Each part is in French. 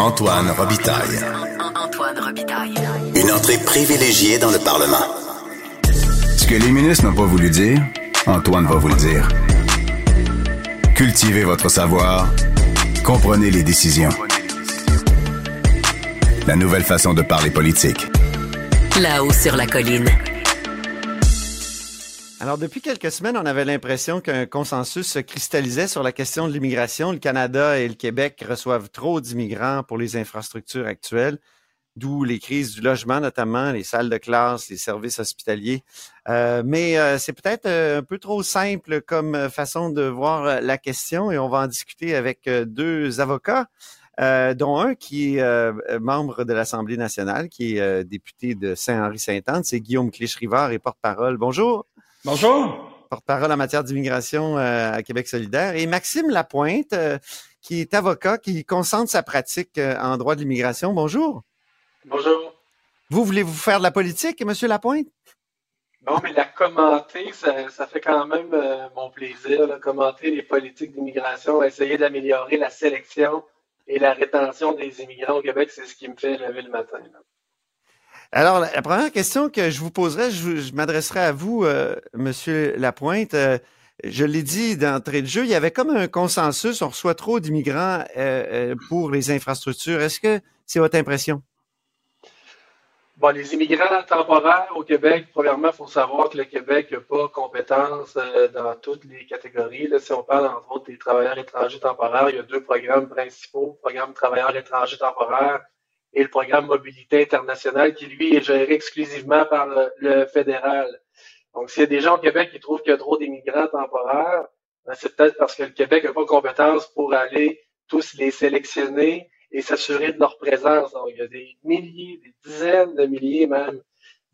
Antoine Robitaille. Antoine Robitaille. Une entrée privilégiée dans le Parlement. Ce que les ministres n'ont pas voulu dire, Antoine va vous le dire. Cultivez votre savoir. Comprenez les décisions. La nouvelle façon de parler politique. Là-haut sur la colline. Alors, depuis quelques semaines, on avait l'impression qu'un consensus se cristallisait sur la question de l'immigration. Le Canada et le Québec reçoivent trop d'immigrants pour les infrastructures actuelles, d'où les crises du logement notamment, les salles de classe, les services hospitaliers. Euh, mais euh, c'est peut-être euh, un peu trop simple comme façon de voir la question et on va en discuter avec deux avocats. dont un qui est membre de l'Assemblée nationale, qui est député de Saint-Henri-Sainte-Anne, c'est Guillaume Clich-Rivard et porte-parole. Bonjour. Bonjour. Porte-parole en matière d'immigration euh, à Québec solidaire. Et Maxime Lapointe, euh, qui est avocat, qui concentre sa pratique euh, en droit de l'immigration. Bonjour. Bonjour. Vous voulez vous faire de la politique, Monsieur Lapointe? Non, mais la commenter, ça, fait quand même mon plaisir, de commenter les politiques d'immigration, essayer d'améliorer la sélection et la rétention des immigrants au Québec, c'est ce qui me fait lever le matin. Alors, la première question que je vous poserai, je, m'adresserai à vous, euh, Monsieur Lapointe. Euh, je l'ai dit d'entrée de jeu, il y avait comme un consensus, on reçoit trop d'immigrants euh, pour les infrastructures. Est-ce que c'est votre impression? Bon, les immigrants temporaires au Québec, premièrement, il faut savoir que le Québec n'a pas compétence dans toutes les catégories. si on parle entre autres des travailleurs étrangers temporaires, il y a deux programmes principaux, le programme travailleurs étrangers temporaires et le programme Mobilité internationale qui, lui, est géré exclusivement par le, fédéral. Donc, s'il y a des gens au Québec qui trouvent qu'il y a trop d'immigrants temporaires, ben, c'est peut-être parce que le Québec n'a pas compétence pour aller tous les sélectionner et s'assurer de leur présence. Donc, il y a des milliers, des dizaines de milliers même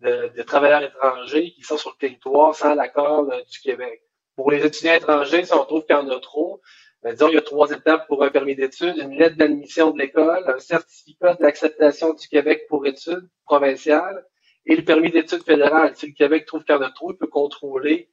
de, de travailleurs étrangers qui sont sur le territoire sans l'accord euh, du Québec. Pour les étudiants étrangers, si on trouve qu'il y en a trop, ben, disons, il y a trois étapes pour un permis d'études, une lettre d'admission de l'école, un certificat d'acceptation du Québec pour études provinciales et le permis d'études fédéral. Si le Québec trouve qu'il y en a trop, il peut contrôler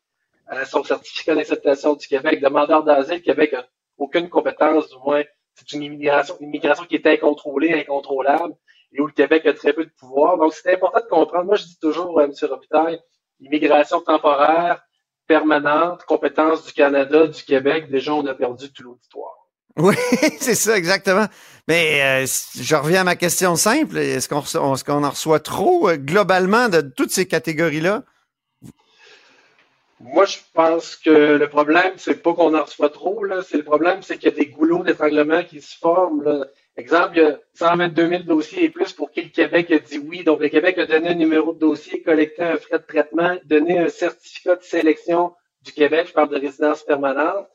euh, son certificat d'acceptation du Québec. Demandeur d'asile, le Québec n'a aucune compétence, du moins, c'est une immigration, une immigration qui est incontrôlée, incontrôlable, et où le Québec a très peu de pouvoir. Donc, c'est important de comprendre. Moi, je dis toujours, euh, M. Robitaille, immigration temporaire, permanente, compétence du Canada, du Québec, déjà on a perdu tout l'auditoire. Oui, c'est ça, exactement. Mais euh, je reviens à ma question simple. Est-ce qu'on est en reçoit trop euh, globalement de toutes ces catégories-là? Moi, je pense que le problème, c'est pas qu'on en reçoit trop. Là. Le problème, c'est qu'il y a des goulots d'étranglement qui se forment. Là. Exemple, il y a 122 000 dossiers et plus pour qui le Québec a dit oui. Donc, le Québec a donné un numéro de dossier, collecté un frais de traitement, donné un certificat de sélection du Québec, je parle de résidence permanente.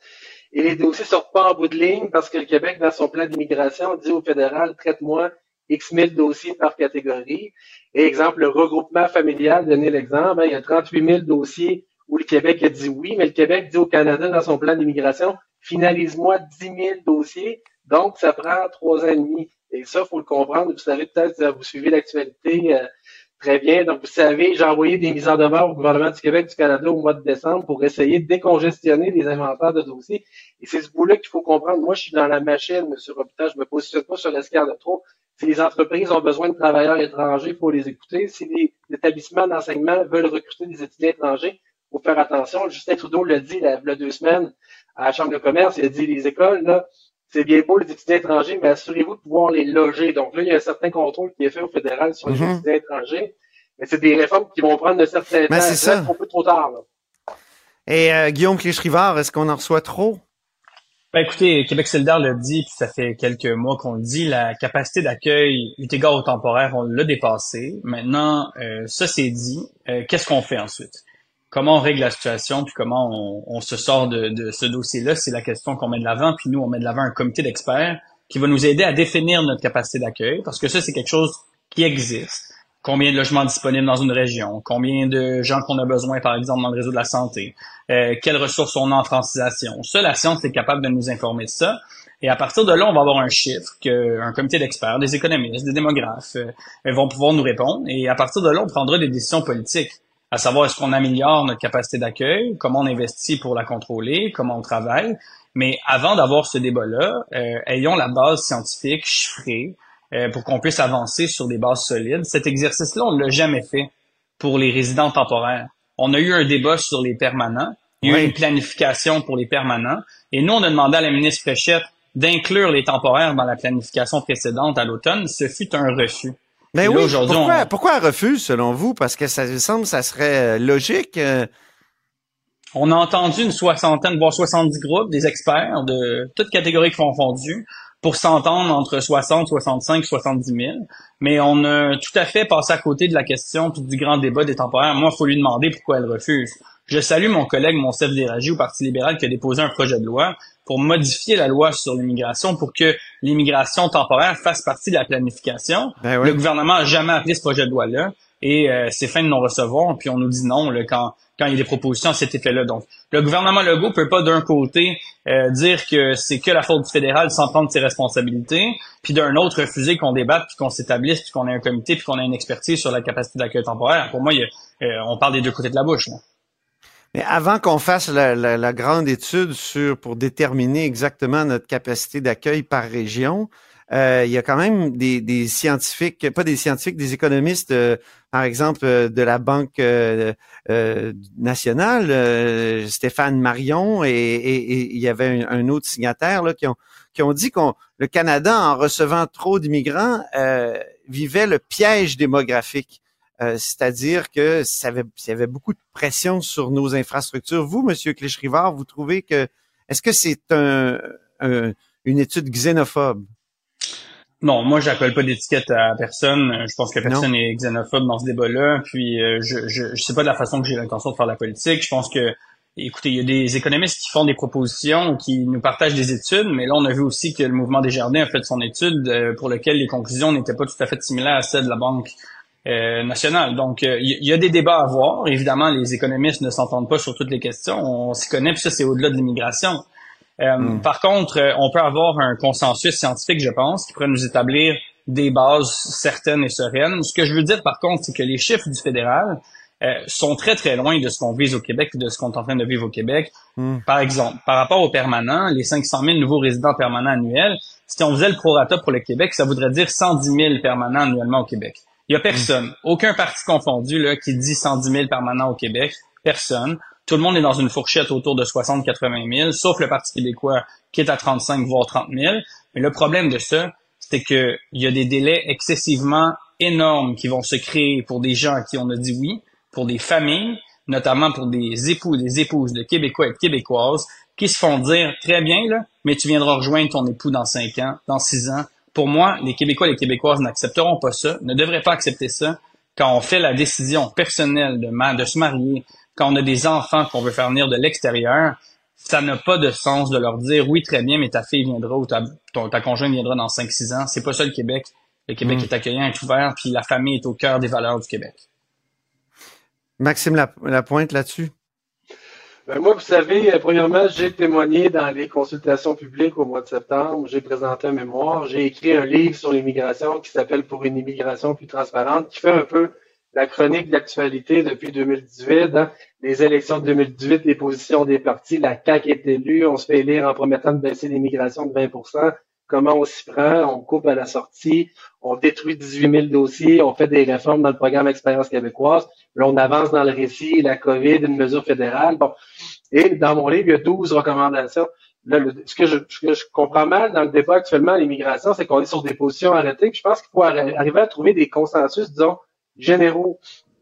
Et les dossiers sortent pas en bout de ligne parce que le Québec, dans son plan d'immigration, dit au fédéral, traite-moi X mille dossiers par catégorie. Et exemple, le regroupement familial, donner l'exemple, hein, il y a 38 000 dossiers où le Québec a dit oui, mais le Québec dit au Canada, dans son plan d'immigration, finalise-moi 10 000 dossiers donc, ça prend trois ans et demi. Et ça, faut le comprendre. Vous savez peut-être, vous suivez l'actualité euh, très bien. Donc, vous savez, j'ai envoyé des mises en demeure au gouvernement du Québec, du Canada au mois de décembre pour essayer de décongestionner les inventaires de dossiers. Et c'est ce bout-là qu'il faut comprendre. Moi, je suis dans la machine, M. Robitaille. Je me positionne pas sur l'escalier de trop. Si les entreprises ont besoin de travailleurs étrangers, il faut les écouter. Si les établissements d'enseignement veulent recruter des étudiants étrangers, il faut faire attention. Justin Trudeau l'a dit il y a deux semaines à la Chambre de commerce. Il a dit les écoles, là, c'est bien beau les étudiants étrangers, mais assurez-vous de pouvoir les loger. Donc là, il y a un certain contrôle qui est fait au fédéral sur les mhm. étudiants étrangers. Mais c'est des réformes qui vont prendre un certain temps. C'est ça. un peu trop tard. Là. Et euh, Guillaume Clichrivard, est-ce qu'on en reçoit trop? Ben écoutez, Québec solidaire le dit, puis ça fait quelques mois qu'on le dit, la capacité d'accueil, eu égard au temporaire, on l'a dépassé. Maintenant, euh, ça c'est dit, euh, qu'est-ce qu'on fait ensuite? Comment on règle la situation, puis comment on, se sort de, ce dossier-là, c'est la question qu'on met de l'avant. Puis nous, on met de l'avant un comité d'experts qui va nous aider à définir notre capacité d'accueil, parce que ça, c'est quelque chose qui existe. Combien de logements disponibles dans une région, combien de gens qu'on a besoin, par exemple, dans le réseau de la santé, euh, quelles ressources on a en francisation? Ça, la science est capable de nous informer de ça. Et à partir de là, on va avoir un chiffre qu'un comité d'experts, des économistes, des démographes euh, vont pouvoir nous répondre. Et à partir de là, on prendra des décisions politiques à savoir est-ce qu'on améliore notre capacité d'accueil, comment on investit pour la contrôler, comment on travaille. Mais avant d'avoir ce débat-là, euh, ayons la base scientifique chiffrée euh, pour qu'on puisse avancer sur des bases solides. Cet exercice-là, on ne l'a jamais fait pour les résidents temporaires. On a eu un débat sur les permanents. Il y a eu une planification pour les permanents. Et nous, on a demandé à la ministre Fréchette d'inclure les temporaires dans la planification précédente à l'automne. Ce fut un refus. Mais oui, pourquoi, pourquoi un refus, selon vous? Parce que ça semble ça serait euh, logique. Euh. On a entendu une soixantaine, voire 70 groupes, des experts de toutes catégories confondues, pour s'entendre entre 60, 65, 70 000. Mais on a tout à fait passé à côté de la question du grand débat des temporaires. Moi, il faut lui demander pourquoi elle refuse. Je salue mon collègue Monsef Déragi au Parti libéral qui a déposé un projet de loi pour modifier la loi sur l'immigration pour que l'immigration temporaire fasse partie de la planification. Ben Le gouvernement n'a jamais appelé ce projet de loi-là et euh, c'est fin de non-recevoir, puis on nous dit non là, quand, quand il y a des propositions à cet effet-là. Donc, le gouvernement Legault peut pas d'un côté euh, dire que c'est que la faute du fédéral sans prendre ses responsabilités, puis d'un autre refuser qu'on débatte, puis qu'on s'établisse, puis qu'on ait un comité, puis qu'on ait une expertise sur la capacité d'accueil temporaire. Pour moi, il euh, on parle des deux côtés de la bouche. Là. Mais avant qu'on fasse la, grande étude sur pour déterminer exactement notre capacité d'accueil par région, euh, il y a quand même des, scientifiques, pas des scientifiques, des économistes, euh, par exemple euh, de la Banque nationale, Stéphane Marion, et, il y avait un, autre signataire là, qui ont qui ont dit qu'on le Canada, en recevant trop d'immigrants, vivait le piège démographique. Euh, c'est-à-dire que ça avait, y avait beaucoup de pression sur nos infrastructures. Vous, Monsieur Clich-Rivard, vous trouvez que est-ce que c'est un, une étude xénophobe? Non, moi, j'appelle pas d'étiquette à personne. Je pense que personne n'est xénophobe dans ce débat-là. Puis, euh, je, je, je sais pas de la façon que j'ai l'intention de faire la politique. Je pense que, écoutez, il y a des économistes qui font des propositions, qui nous partagent des études, mais là, on a vu aussi que le mouvement des jardins a fait son étude euh, pour lequel les conclusions n'étaient pas tout à fait similaires à celles de la Banque euh, national. Donc, il euh, y, a des débats à avoir. Évidemment, les économistes ne s'entendent pas sur toutes les questions. On s'y connaît, puis ça, c'est au-delà de l'immigration. Euh, hmm. Par contre, on peut avoir un consensus scientifique, je pense, qui pourrait nous établir des bases certaines et sereines. Ce que je veux dire, par contre, c'est que les chiffres du fédéral sont très, très loin de ce qu'on vise au Québec et de ce qu'on est en train de vivre au Québec. Hmm. Par exemple, par rapport aux permanents, les 500 000 nouveaux résidents permanents annuels, si on faisait le prorata pour le Québec, ça voudrait dire 110 000 permanents annuellement au Québec. Il y a personne, aucun parti confondu là, qui dit 110 000 permanents au Québec. Personne. Tout le monde est dans une fourchette autour de 60-80 000, sauf le Parti québécois qui est à 35 voire 30 000. Mais le problème de ça, c'est que il y a des délais excessivement énormes qui vont se créer pour des gens à qui on a dit oui, pour des familles, notamment pour des époux et des épouses de Québécois et de Québécoises, qui se font dire très bien là, mais tu viendras rejoindre ton époux dans 5 ans, dans 6 ans, pour moi, les Québécois et les Québécoises n'accepteront pas ça, ne devraient pas accepter ça quand on fait la décision personnelle de, de se marier, quand on a des enfants qu'on veut faire venir de l'extérieur, ça n'a pas de sens de leur dire oui, très bien, mais ta fille viendra ou ta, ta conjointe viendra dans 5-6 ans. C'est pas ça le Québec. Le Québec hmm. est accueillant, est ouvert, puis la famille est au cœur des valeurs du Québec. Maxime la pointe là-dessus? Ben moi, vous savez, euh, premièrement, j'ai témoigné dans les consultations publiques au mois de septembre. J'ai présenté un mémoire. J'ai écrit un livre sur l'immigration qui s'appelle Pour une immigration plus transparente, qui fait un peu la chronique d'actualité depuis 2018. Hein. Les élections de 2018, les positions des partis, la CAQ est élue, on se fait élire en promettant de baisser l'immigration de 20% Comment on s'y prend? On coupe à la sortie, on détruit 18 000 dossiers, on fait des réformes dans le programme Expérience québécoise. Là, on avance dans le récit, la COVID, une mesure fédérale. Bon. Et dans mon livre, il y a 12 recommandations. Là, ce, que je, je comprends mal dans le débat actuellement à l'immigration, c'est qu'on est sur des positions arrêtées. je pense qu'il faut arriver à trouver des consensus, disons, généraux.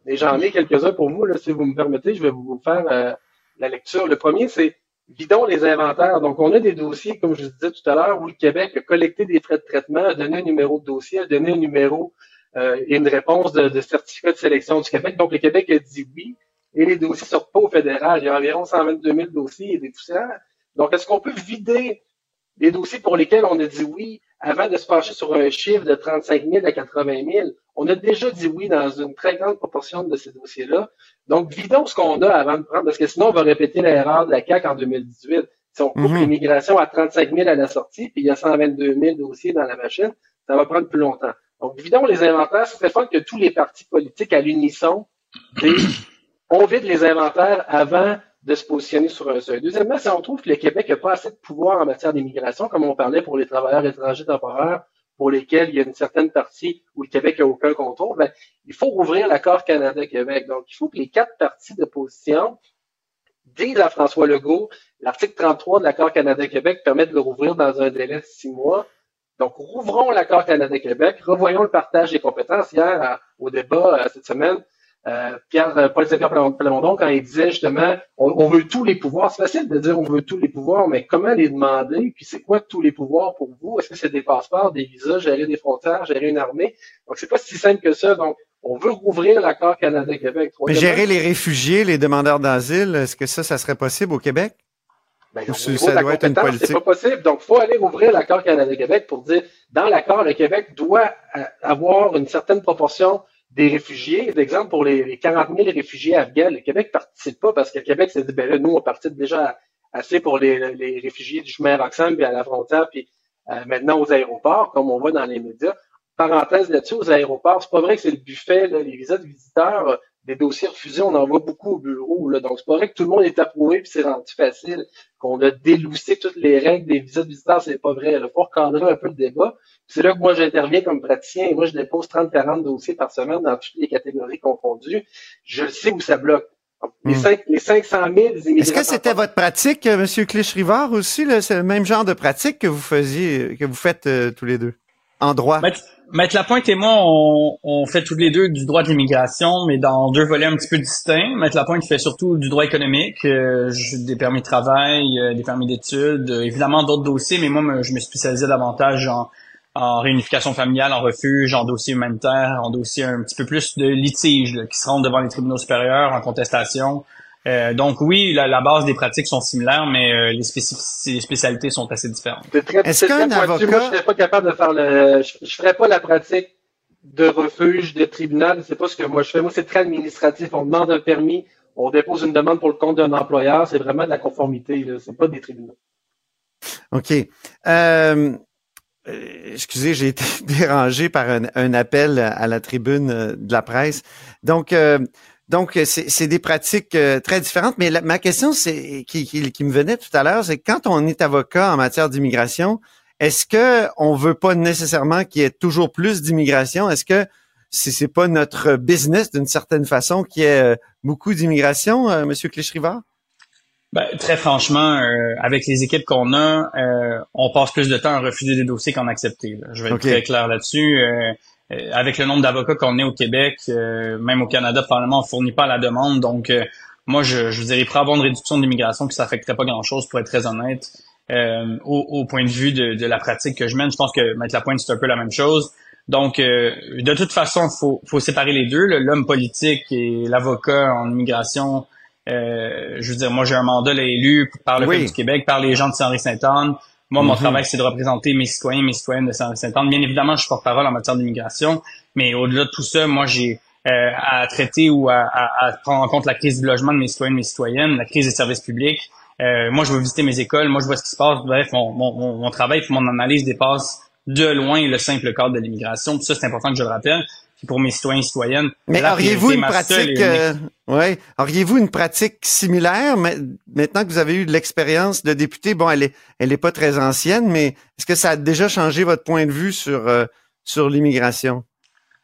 Et j'en ai quelques-uns pour vous, là, si vous me permettez, je vais vous faire euh, la lecture. Le premier, c'est vidons les inventaires. Donc, on a des dossiers, comme je disais tout à l'heure, où le Québec a collecté des frais de traitement, a donné un numéro de dossier, a donné un numéro euh, et une réponse de, certificat de sélection du Québec. Donc, le Québec a dit oui, et les dossiers sortent pas au fédéral. Il y a environ 122 000 dossiers et des poussières. Donc, est-ce qu'on peut vider les dossiers pour lesquels on a dit oui avant de se pencher sur un chiffre de 35 000 à 80 000? On a déjà dit oui dans une très grande proportion de ces dossiers-là. Donc, vidons ce qu'on a avant de prendre, parce que sinon, on va répéter l'erreur de la CAQ en 2018. Si on coupe mhm. l'immigration à 35 000 à la sortie, puis il y a 122 000 dossiers dans la machine, ça va prendre plus longtemps. Donc, vidons les inventaires. C'est fort que tous les partis politiques à l'unisson on vide les inventaires avant de se positionner sur un seuil. Deuxièmement, si on trouve que le Québec n'a pas assez de pouvoir en matière d'immigration, comme on parlait pour les travailleurs étrangers temporaires pour lesquels il y a une certaine partie où le Québec n'a aucun contrôle, ben, il faut rouvrir l'accord Canada-Québec. Donc, il faut que les quatre parties d'opposition disent à François Legault, l'article 33 de l'accord Canada-Québec permet de le rouvrir dans un délai de six mois. Donc, rouvrons l'accord Canada-Québec, revoyons le partage des compétences. Hier, au débat euh, cette semaine, euh, Pierre euh, Plamondon, quand il disait justement on, veut tous les pouvoirs, c'est facile de dire on veut tous les pouvoirs, mais comment les demander? Puis c'est quoi tous les pouvoirs pour vous? Est-ce que c'est des passeports, des visas, gérer des frontières, gérer une armée? Donc c'est pas si simple que ça. Donc on veut rouvrir l'accord Canada-Québec. Mais gérer les réfugiés, les demandeurs d'asile, est-ce que ça, ça serait possible au Québec? Ben, ça doit être une politique. C'est pas possible. Donc, faut aller ouvrir l'accord Canada-Québec pour dire, dans l'accord, le Québec doit euh, avoir une certaine proportion des réfugiés. D'exemple, pour les, 40 000 réfugiés afghans, le Québec participe pas parce que le Québec s'est dit, ben là, nous, on participe déjà assez pour les, réfugiés du chemin Roxham, puis à la frontière, puis euh, maintenant aux aéroports, comme on voit dans les médias. Parenthèse là-dessus, aux aéroports, c'est pas vrai que c'est le buffet, les visas de visiteurs, des dossiers refusés, on en voit beaucoup au bureau. Là. Donc, c'est pas vrai que tout le monde est approuvé puis c'est rendu facile, qu'on a déloussé toutes les règles des visas de visiteurs, c'est pas vrai. Il faut recadrer un peu le débat. C'est là que moi, j'interviens comme praticien et moi, je dépose 30-40 dossiers par semaine dans toutes les catégories confondues. Je sais où ça bloque. Les, 5, hmm. les 500 000 Est-ce que c'était votre pratique, euh, M. Clich-Rivard, aussi? C'est le même genre de pratique que vous faisiez, que vous faites euh, tous les deux? En droit? Maître Lapointe et moi, on, on, fait tous les deux du droit de l'immigration, mais dans deux volets un petit peu distincts. Maître Lapointe fait surtout du droit économique, euh, des permis de travail, euh, des permis d'études, euh, évidemment d'autres dossiers, mais moi, je me spécialisais davantage en, en réunification familiale, en refuge, en dossier humanitaire, en dossier un petit peu plus de litiges qui se rendent devant les tribunaux supérieurs en contestation. Euh, donc oui, la, base des pratiques sont similaires, mais euh, les, spécialités sont assez différentes. Est-ce qu'un avocat... Moi, je serais pas capable de faire le... Je, ferais pas la pratique de refuge, de tribunal. C'est pas ce que moi je fais. Moi, c'est très administratif. On demande un permis, on dépose une demande pour le compte d'un employeur. C'est vraiment de la conformité. C'est pas des tribunaux. OK. Euh, excusez, j'ai été dérangé par un, appel à la tribune de la presse. Donc, donc, c'est des pratiques euh, très différentes. Mais ma question, c'est qui, qui, me venait tout à l'heure, c'est quand on est avocat en matière d'immigration, est-ce que on veut pas nécessairement qu'il y ait toujours plus d'immigration? Est-ce que c'est pas notre business d'une certaine façon qu'il y ait euh, beaucoup d'immigration, euh, Monsieur Clichrivard? Ben, très franchement, avec les équipes qu'on a, on passe plus de temps à refuser des dossiers qu'en accepter. Je vais être très clair là-dessus. Euh, avec le nombre d'avocats qu'on est au Québec, euh, même au Canada, probablement, on fournit pas la demande. Donc, euh, moi, je, je vous dirais, pour avoir une réduction d'immigration, puis ça affecterait pas grand-chose, pour être très honnête. au, point de vue de, de, la pratique que je mène, je pense que mettre la pointe, c'est un peu la même chose. Donc, de toute façon, faut, faut séparer les deux, l'homme politique et l'avocat en immigration. je veux dire, moi, j'ai un mandat là, élu par le du Québec, par les gens de Saint-Henri-Sainte-Anne. Moi, mon mhm. travail, c'est de représenter mes citoyens, mes citoyennes de Saint-Anne. Bien évidemment, je suis porte-parole en matière d'immigration, mais au-delà de tout ça, moi, j'ai euh, à traiter ou à, à, prendre en compte la crise du logement de mes citoyens, mes citoyennes, la crise des services publics. Euh, moi, je veux visiter mes écoles, moi, je vois ce qui se passe. Bref, mon, mon, mon travail, mon analyse dépasse de loin le simple cadre de l'immigration. ça, c'est important que je le rappelle pour mes citoyens et citoyennes. Mais auriez-vous une pratique, euh, ouais, auriez-vous une pratique similaire maintenant que vous avez eu de l'expérience de député? Bon, elle est, elle est pas très ancienne, mais est-ce que ça a déjà changé votre point de vue sur euh, sur l'immigration?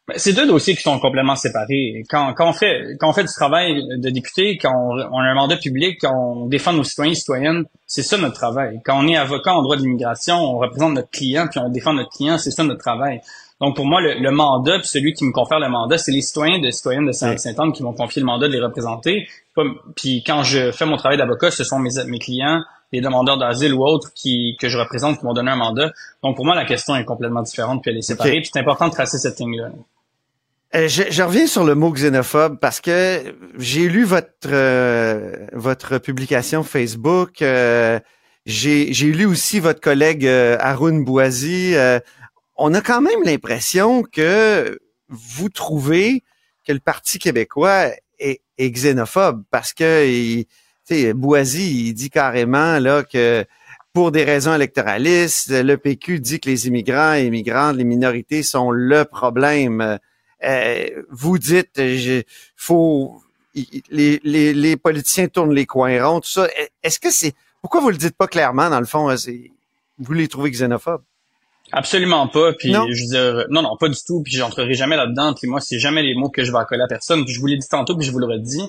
Ben, c'est deux dossiers qui sont complètement séparés. Quand, quand, on fait quand on fait du travail de député, quand on, on a un mandat public, quand on défend nos citoyens et citoyennes, c'est ça notre travail. Quand on est avocat en droit de l'immigration, on représente notre client puis on défend notre client, c'est ça notre travail. Donc, pour moi, le, mandat, puis celui qui me confère le mandat, c'est les citoyens de citoyennes de Saint-Anne qui m'ont confié le mandat de les représenter. Puis quand je fais mon travail d'avocat, ce sont mes, mes clients, les demandeurs d'asile ou autres qui, que je représente qui m'ont donné un mandat. Donc, pour moi, la question est complètement différente, puis elle est séparée. Puis c'est important de tracer cette ligne-là. Euh, je, reviens sur le mot xénophobe parce que j'ai lu votre euh, votre publication Facebook. Euh, j'ai lu aussi votre collègue Haroun Bouazi on a quand même l'impression que vous trouvez que le Parti québécois est, xénophobe parce que il, Boisy, il dit carrément là que pour des raisons électoralistes, le PQ dit que les immigrants et immigrantes, les minorités sont le problème. Euh, vous dites, il faut les, politiciens tournent les coins ronds, tout ça. Est-ce que c'est pourquoi vous le dites pas clairement dans le fond Vous les trouvez xénophobes? Absolument pas. Puis non. je veux dire, non, non, pas du tout. Puis j'entrerai jamais là-dedans. Puis moi, c'est jamais les mots que je vais accoler à personne. Puis je vous l'ai dit tantôt, puis je vous l'aurais dit.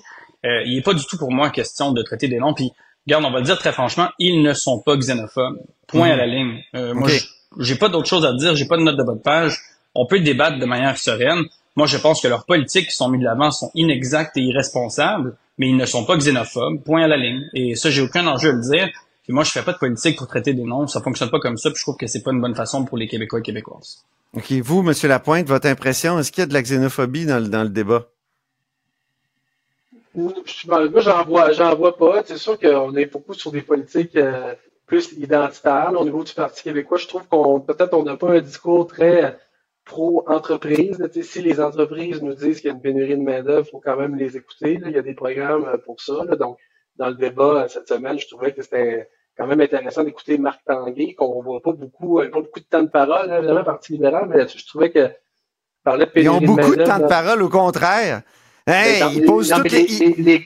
Euh, il est pas du tout pour moi question de traiter des noms. Puis regarde, on va le dire très franchement, ils ne sont pas xénophobes. Point à la ligne. Euh, Moi, j'ai pas d'autre chose à dire. J'ai pas de note de de page. On peut débattre de manière sereine. Moi, je pense que leurs politiques qui sont mises de l'avant sont inexactes et irresponsables, mais ils ne sont pas xénophobes. Point à la ligne. Et ça, j'ai aucun enjeu à le dire. Puis moi, je fais pas de politique pour traiter des noms. Ça fonctionne pas comme ça. Puis je trouve que c'est pas une bonne façon pour les Québécois et Québécoises. OK. Vous, Monsieur Lapointe, votre impression, est-ce qu'il y a de la xénophobie dans le, dans le débat? Moi, j'en vois, j'en vois pas. C'est sûr qu'on est beaucoup sur des politiques euh, plus identitaires. au niveau du Parti québécois, je trouve qu'on peut-être on n'a pas un discours très pro-entreprise. Si les entreprises nous disent qu'il y a une pénurie de main-d'œuvre, il faut quand même les écouter. Il y a des programmes euh, pour ça. Donc, dans le débat euh, cette semaine, je trouvais que c'était quand même intéressant d'écouter Marc Tanguay, qu'on voit pas beaucoup, pas beaucoup de temps de parole, hein, évidemment, Parti libéral, mais je trouvais que parlait de Ils ont beaucoup de, temps de parole, au contraire. Hey, ils posent toutes les,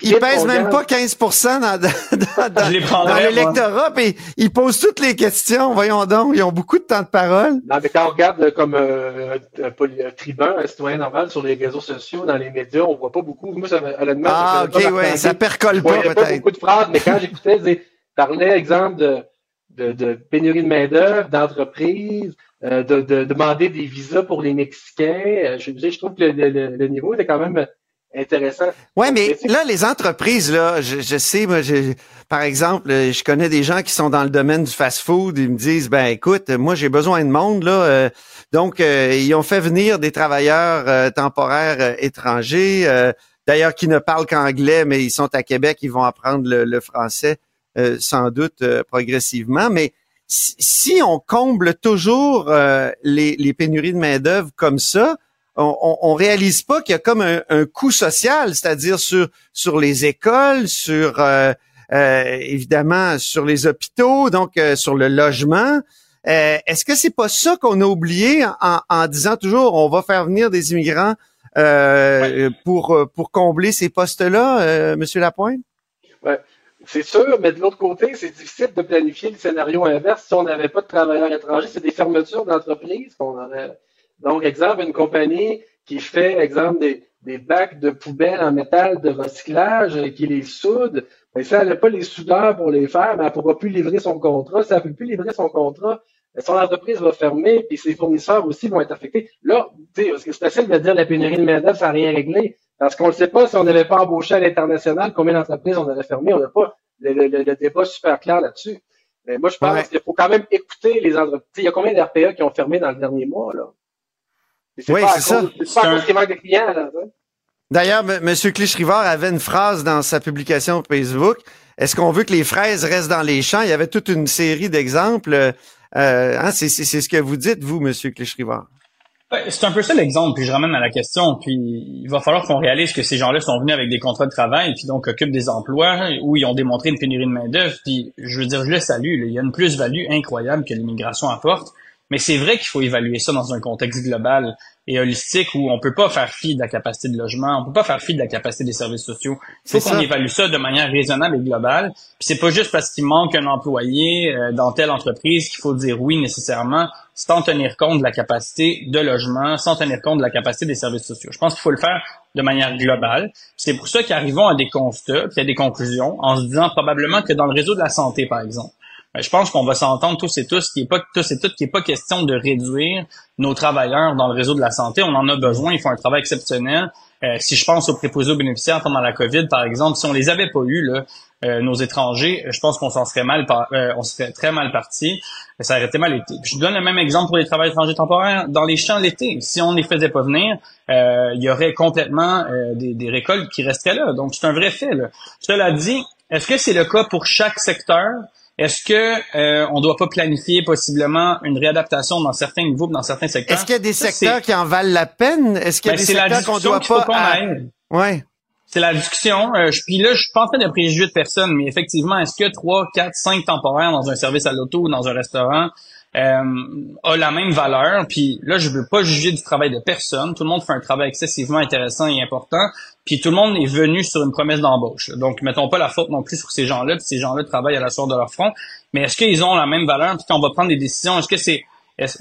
ils, pèsent même pas 15 dans, dans, dans, l'électorat, puis ils posent toutes les questions. Voyons donc, ils ont beaucoup de temps de parole. Non, mais quand on regarde comme euh, un, tribun, un citoyen normal sur les réseaux sociaux, dans les médias, on voit pas beaucoup. Moi, ça, honnêtement, ah, ok, ouais, ça percole pas peut-être. pas beaucoup de phrases, mais quand j'écoutais, ils parlaient, exemple, de, de, de pénurie de main d'œuvre, d'entreprise, euh, de, de, demander des visas pour les Mexicains. Euh, je, je trouve que le, le, le niveau était quand même intéressant. Ouais, mais là, les entreprises, là, je, je sais, moi, par exemple, je connais des gens qui sont dans le domaine du fast-food. Ils me disent, ben, écoute, moi, j'ai besoin de monde, là. Euh, donc, euh, ils ont fait venir des travailleurs euh, temporaires étrangers, d'ailleurs, qui ne parlent qu'anglais, mais ils sont à Québec, ils vont apprendre le, français sans doute progressivement. Mais si, on comble toujours les, les pénuries de main d'œuvre comme ça, on, on, réalise pas qu'il y a comme un, coût social, c'est-à-dire sur sur les écoles, sur euh, euh, évidemment sur les hôpitaux, donc euh, sur le logement. Est-ce que c'est pas ça qu'on a oublié en, disant toujours on va faire venir des immigrants pour pour combler ces postes-là, Monsieur Lapointe? Ouais. C'est sûr, mais de l'autre côté, c'est difficile de planifier le scénario inverse si on n'avait pas de travailleurs étrangers. C'est des fermetures d'entreprises qu'on aurait donc, exemple, une compagnie qui fait, exemple, des, des bacs de poubelles en métal de recyclage, et qui les soude, mais ben, si elle n'a pas les soudeurs pour les faire, mais elle ne pourra plus livrer son contrat. Si elle ne peut plus livrer son contrat, ben, son entreprise va fermer, puis ses fournisseurs aussi vont être affectés. Là, c'est facile de dire la pénurie de main-d'œuvre, ça n'a rien réglé. Parce qu'on ne sait pas si on n'avait pas embauché à l'international, combien d'entreprises on aurait fermé? On n'a pas le, le, débat super clair là-dessus. Mais moi, je pense qu'il faut quand même écouter les entreprises. Il y a combien d'RPA qui ont fermé dans le dernier mois, là? Oui, c'est ça. C'est pas un... de clients, là. D'ailleurs, M. Clich-Rivard avait une phrase dans sa publication Facebook. Est-ce qu'on veut que les fraises restent dans les champs? Il y avait toute une série d'exemples. Euh, hein, c'est ce que vous dites, vous, M. Clich-Rivard. C'est un peu ça l'exemple, puis je ramène à la question, puis il va falloir qu'on réalise que ces gens-là sont venus avec des contrats de travail, puis donc occupent des emplois où ils ont démontré une pénurie de main-d'œuvre, puis je veux dire, je le salue, il y a une plus-value incroyable que l'immigration apporte, mais c'est vrai qu'il faut évaluer ça dans un contexte global et holistique où on peut pas faire fi de la capacité de logement, on peut pas faire fi de la capacité des services sociaux. Il faut qu'on évalue ça de manière raisonnable et globale. Puis c'est pas juste parce qu'il manque un employé euh, dans telle entreprise qu'il faut dire oui nécessairement, sans tenir compte de la capacité de logement, sans tenir compte de la capacité des services sociaux. Je pense qu'il faut le faire de manière globale. C'est pour ça qu'arrivons à des constats, puis à des conclusions, en se disant probablement que dans le réseau de la santé, par exemple, je pense qu'on va s'entendre tous et tous qui est pas tous et toutes qui est pas question de réduire nos travailleurs dans le réseau de la santé. On en a besoin, ils font un travail exceptionnel. Euh, si je pense aux préposés aux bénéficiaires pendant la COVID, par exemple, si on les avait pas eu là, euh, nos étrangers, je pense qu'on s'en serait mal, euh, on serait très mal parti. Ça aurait été mal été. je donne le même exemple pour les travailleurs étrangers temporaires dans les champs l'été. Si on ne les faisait pas venir, il y aurait complètement des, des, récoltes qui resteraient là. Donc c'est un vrai fait. Là. Cela dit, est-ce que c'est le cas pour chaque secteur? Est-ce que euh, on doit pas planifier possiblement une réadaptation dans certains niveaux, dans certains secteurs? Est-ce qu'il y a des secteurs qui en valent la peine? Est-ce qu'il y a ben, des secteurs qu'on doit pas qu Ouais. C'est la discussion. Euh, je, puis là, je suis pas en train de préjuger de personne, mais effectivement, est-ce que trois, quatre, cinq temporaires dans un service à l'auto ou dans un restaurant a la même valeur. Puis là, je veux pas juger du travail de personne. Tout le monde fait un travail excessivement intéressant et important. Puis tout le monde est venu sur une promesse d'embauche. Donc, mettons pas la faute non plus sur ces gens-là. Puis ces gens-là travaillent à la source de leur front. Mais est-ce qu'ils ont la même valeur? Puis quand on va prendre des décisions, est-ce que c'est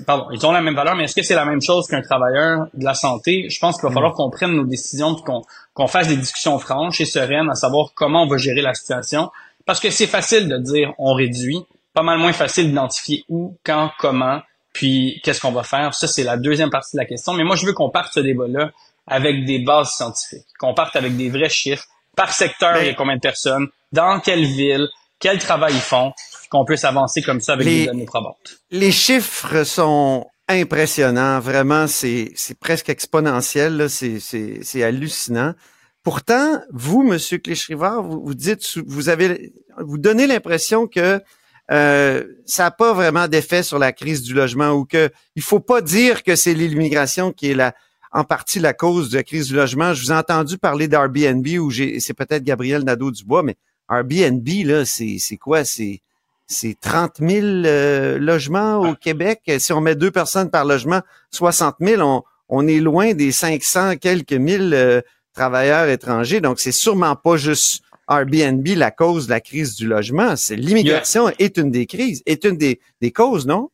pardon, ils ont la même valeur, mais est-ce que c'est la même chose qu'un travailleur de la santé? Je pense qu'il va falloir qu'on prenne nos décisions, qu'on qu'on fasse des discussions franches et sereines à savoir comment on va gérer la situation. Parce que c'est facile de dire on réduit, pas mal moins facile d'identifier où, quand, comment, puis qu'est-ce qu'on va faire. Ça, c'est la deuxième partie de la question. Mais moi, je veux qu'on parte ce débat-là avec des bases scientifiques, qu'on parte avec des vrais chiffres. Par secteur, il y a combien de personnes, dans quelle ville, quel travail ils font, qu'on puisse avancer comme ça avec des données probantes. Les chiffres sont impressionnants, vraiment, c'est presque exponentiel, c'est hallucinant. Pourtant, vous, Monsieur Cléchrivard, vous, vous dites, vous avez, vous donnez l'impression que euh, ça n'a pas vraiment d'effet sur la crise du logement ou que il faut pas dire que c'est l'immigration qui est la, en partie la cause de la crise du logement. Je vous ai entendu parler d'Airbnb ou j'ai, c'est peut-être Gabriel Nadeau-Dubois, mais Airbnb, là, c'est, c'est quoi? C'est, c'est 30 000 euh, logements au Québec. Si on met deux personnes par logement, 60 000, on, on est loin des 500 quelques mille euh, travailleurs étrangers. Donc, c'est sûrement pas juste Airbnb la cause de la crise du logement. C'est l'immigration est une des crises, est une des, des causes, non?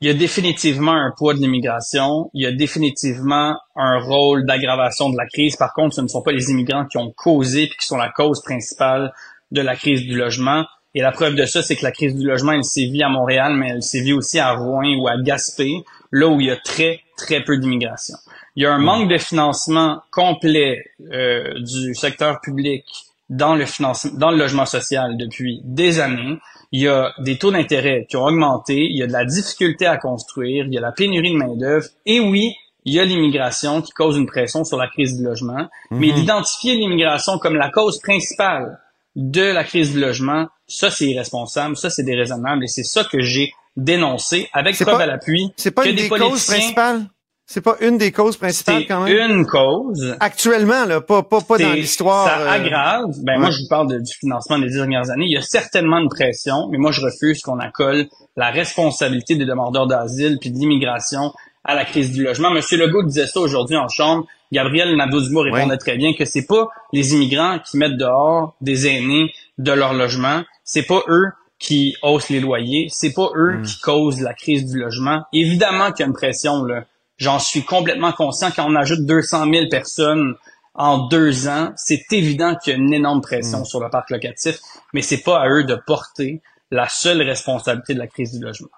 il y a définitivement un poids de l'immigration, il y a définitivement un rôle d'aggravation de la crise. Par contre, ce ne sont pas les immigrants qui ont causé et qui sont la cause principale de la crise du logement. Et la preuve de ça, c'est que la crise du logement, elle sévit à Montréal, mais elle sévit aussi à Rouen ou à Gaspé, là où il y a très, très peu d'immigration. Il y a un manque de financement complet euh, du secteur public dans le financement, dans le logement social depuis des années. Il y a des taux d'intérêt qui ont augmenté, il y a de la difficulté à construire, il y a la pénurie de main-d'œuvre, et oui, il y a l'immigration qui cause une pression sur la crise du logement. Mais mhm. d'identifier l'immigration comme la cause principale de la crise du logement, ça c'est irresponsable, ça c'est déraisonnable et c'est ça que j'ai dénoncé avec preuve à l'appui. C'est pas une des, causes principales? C'est pas une des causes principales quand même? Une cause. Actuellement là, pas pas pas dans l'histoire. Ça euh, aggrave. Ben moi je vous parle du financement des dernières années. Il y a certainement une pression, mais moi je refuse qu'on accole la responsabilité des demandeurs d'asile puis de l'immigration à la crise du logement. Monsieur Legault disait ça aujourd'hui en chambre. Gabriel Nadeau-Dubois répondait très bien que c'est pas les immigrants qui mettent dehors des aînés de leur logement, c'est pas eux qui haussent les loyers, c'est pas eux hmm. qui causent la crise du logement. Évidemment qu'il y a une pression là. J'en suis complètement conscient quand on ajoute 200 000 personnes en deux ans, c'est évident qu'il y a une énorme pression hmm. sur le parc locatif, mais c'est pas à eux de porter la seule responsabilité de la crise du logement.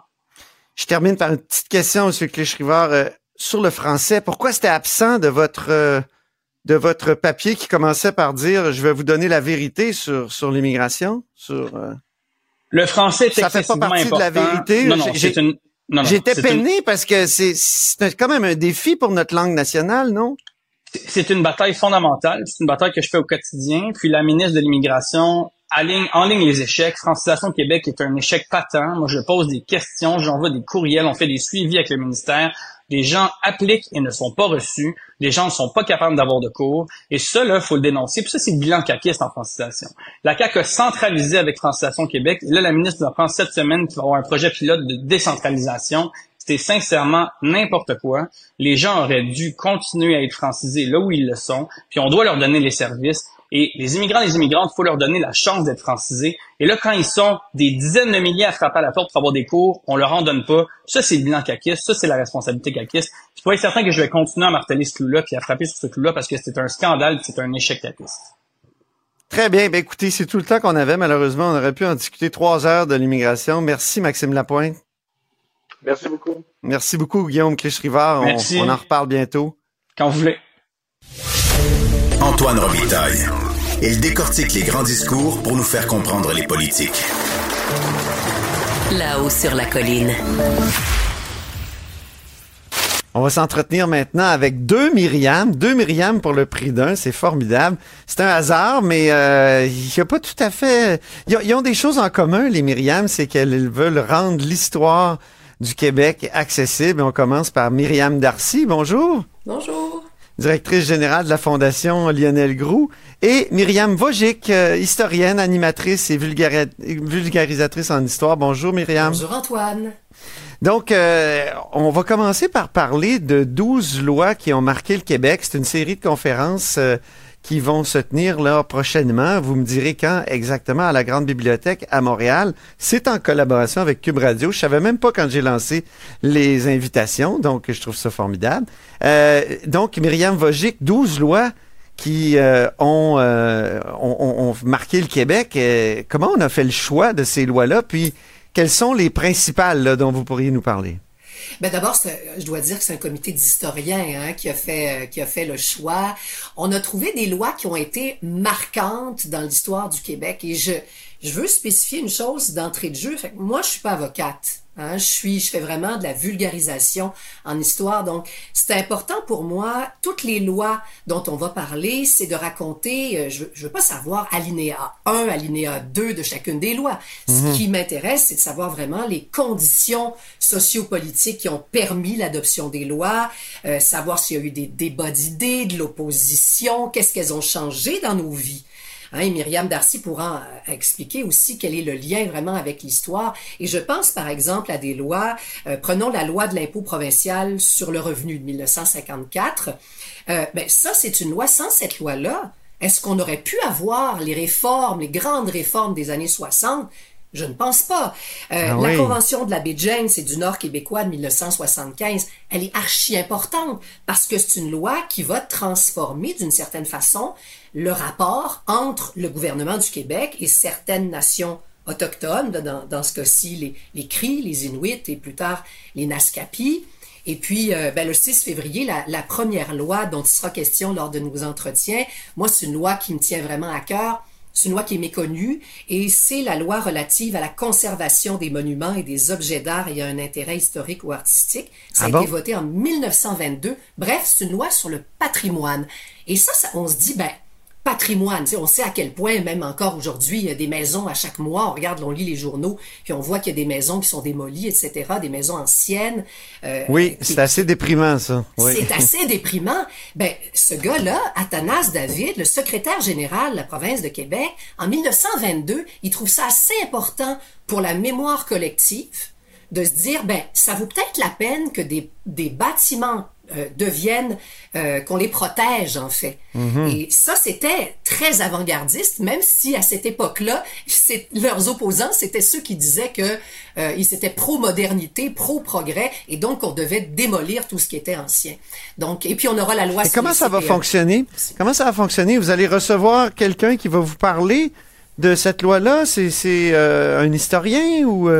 Je termine par une petite question, M. Cléchrivard. Euh, sur le français, pourquoi c'était absent de votre euh, de votre papier qui commençait par dire je vais vous donner la vérité sur sur l'immigration sur euh, le français est ça fait pas partie de la vérité non, non, une... j'étais peiné parce que c'est c'est quand même un défi pour notre langue nationale non? C'est une bataille fondamentale. C'est une bataille que je fais au quotidien. Puis la ministre de l'immigration en ligne les échecs. Francisation Québec est un échec patent. Moi, je pose des questions, j'envoie des courriels, on fait des suivis avec le ministère. Les gens appliquent et ne sont pas reçus. Les gens ne sont pas capables d'avoir de cours. Et ça, là, faut le dénoncer. Puis ça, c'est le bilan caquiste en francisation. La CAQ a centralisé avec Francisation Québec. Là, la ministre va prendre cette semaine qui va avoir un projet pilote de décentralisation. C'était sincèrement n'importe quoi. Les gens auraient dû continuer à être francisés là où ils le sont. Puis on doit leur donner les services. Et les immigrants et les immigrantes, il faut leur donner la chance d'être francisés. Et là, quand ils sont des dizaines de milliers à frapper à la porte pour avoir des cours, on leur en donne pas. Ça, c'est le bilan caquiste. Ça, c'est la responsabilité caquiste. Je pourrais être certain que je vais continuer à marteler ce clou-là puis à frapper sur ce clou-là parce que c'est un scandale c'est un échec caquiste. Très bien. Ben, écoutez, c'est tout le temps qu'on avait. Malheureusement, on aurait pu en discuter trois heures de l'immigration. Merci, Maxime Lapointe. Merci beaucoup. Merci beaucoup, Guillaume Clich-Rivard. On, on en reparle bientôt. Quand vous voulez. Antoine Robitaille. Il décortique les grands discours pour nous faire comprendre les politiques. Là-haut sur la colline. On va s'entretenir maintenant avec deux Myriam, deux Myriam pour le prix d'un, c'est formidable. C'est un hasard, mais euh, il n'y a pas tout à fait. Ils ont des choses en commun, les Myriam, c'est qu'elles veulent rendre l'histoire du Québec accessible. On commence par Myriam Darcy. Bonjour. Bonjour directrice générale de la Fondation Lionel Groux, et Myriam Vogic, euh, historienne, animatrice et vulgarisatrice en histoire. Bonjour Myriam. Bonjour Antoine. Donc, euh, on va commencer par parler de 12 lois qui ont marqué le Québec. C'est une série de conférences euh, qui vont se tenir là prochainement. Vous me direz quand exactement à la Grande Bibliothèque à Montréal. C'est en collaboration avec Cube Radio. Je savais même pas quand j'ai lancé les invitations, donc je trouve ça formidable. Euh, donc, Myriam Vogic, 12 lois qui euh, ont, euh, ont, marqué le Québec. Euh, comment on a fait le choix de ces lois-là? Puis, quelles sont les principales dont vous pourriez nous parler? Ben d'abord, je dois dire que c'est un comité d'historiens hein, qui a fait qui a fait le choix. On a trouvé des lois qui ont été marquantes dans l'histoire du Québec et je je veux spécifier une chose d'entrée de jeu. Fait que moi, je suis pas avocate. Hein, je suis, je fais vraiment de la vulgarisation en histoire. Donc, c'est important pour moi. Toutes les lois dont on va parler, c'est de raconter. Euh, je, je veux pas savoir alinéa 1, alinéa 2 de chacune des lois. Ce mhm. qui m'intéresse, c'est de savoir vraiment les conditions sociopolitiques qui ont permis l'adoption des lois, euh, savoir s'il y a eu des débats d'idées, de l'opposition, qu'est-ce qu'elles ont changé dans nos vies. Hein, et Myriam Darcy pourra euh, expliquer aussi quel est le lien vraiment avec l'histoire. Et je pense par exemple à des lois, euh, prenons la loi de l'impôt provincial sur le revenu de 1954. Euh, ben, ça, c'est une loi. Sans cette loi-là, est-ce qu'on aurait pu avoir les réformes, les grandes réformes des années 60 je ne pense pas. Euh, ah la Convention de la baie James, c'est du Nord québécois de 1975. Elle est archi importante parce que c'est une loi qui va transformer d'une certaine façon le rapport entre le gouvernement du Québec et certaines nations autochtones, dans, dans ce cas-ci les, les Cris, les Inuits et plus tard les Naskapi. Et puis, euh, ben, le 6 février, la, la, première loi dont il sera question lors de nos entretiens, moi, c'est une loi qui me tient vraiment à cœur. C'est une loi qui est méconnue et c'est la loi relative à la conservation des monuments et des objets d'art ayant un intérêt historique ou artistique. Ça a ah été voté en 1922. Bref, c'est une loi sur le patrimoine. Et ça, ça on se dit, ben, patrimoine. on sait à quel point, même encore aujourd'hui, il y a des maisons à chaque mois. On regarde, on lit les journaux, puis on voit qu'il y a des maisons qui sont démolies, etc., des maisons anciennes. Euh, oui, c'est assez déprimant, ça. C'est assez déprimant. Ben, ce gars-là, Athanas David, le secrétaire général de la province de Québec, en 1922, il trouve ça assez important pour la mémoire collective de se dire, ben, ça vaut peut-être la peine que des, des bâtiments euh, deviennent, euh, qu'on les protège en fait. Mhm. Et ça, c'était très avant-gardiste, même si à cette époque-là, leurs opposants, c'était ceux qui disaient que euh, ils étaient pro-modernité, pro-progrès, et donc on devait démolir tout ce qui était ancien. Donc, et puis on aura la loi. Et comment ça va fonctionner? Comment ça va fonctionner? Vous allez recevoir quelqu'un qui va vous parler de cette loi-là? C'est un historien ou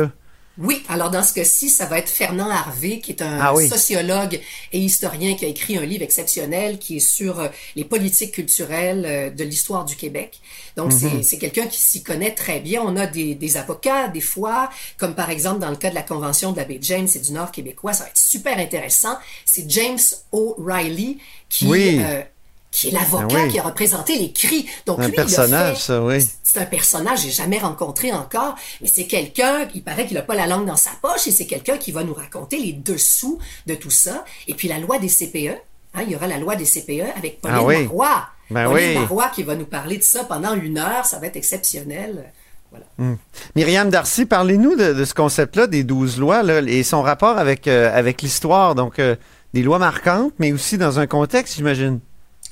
oui, alors dans ce cas-ci, ça va être Fernand Harvey, qui est un ah sociologue et historien qui a écrit un livre exceptionnel qui est sur euh, les politiques culturelles euh, de l'histoire du Québec. Donc mhm. c'est quelqu'un qui s'y connaît très bien. On a des, des, avocats des fois, comme par exemple dans le cas de la Convention de la baie James et du Nord québécois, ça va être super intéressant. C'est James O'Reilly qui... Euh, qui est l'avocat ben qui a représenté les cris. Donc un personnage, ça, oui. C'est un personnage que j'ai jamais rencontré encore, mais c'est quelqu'un, il paraît qu'il a pas la langue dans sa poche, et c'est quelqu'un qui va nous raconter les dessous de tout ça. Et puis la loi des CPE, hein, il y aura la loi des CPE avec Pauline ah oui. Marois. Ben Pauline Marois qui va nous parler de ça pendant une heure, ça va être exceptionnel. Voilà. Hmm. Myriam Darcy, parlez-nous de, ce concept-là des douze lois là, et son rapport avec, euh, avec l'histoire. Donc, euh, des lois marquantes, mais aussi dans un contexte, j'imagine.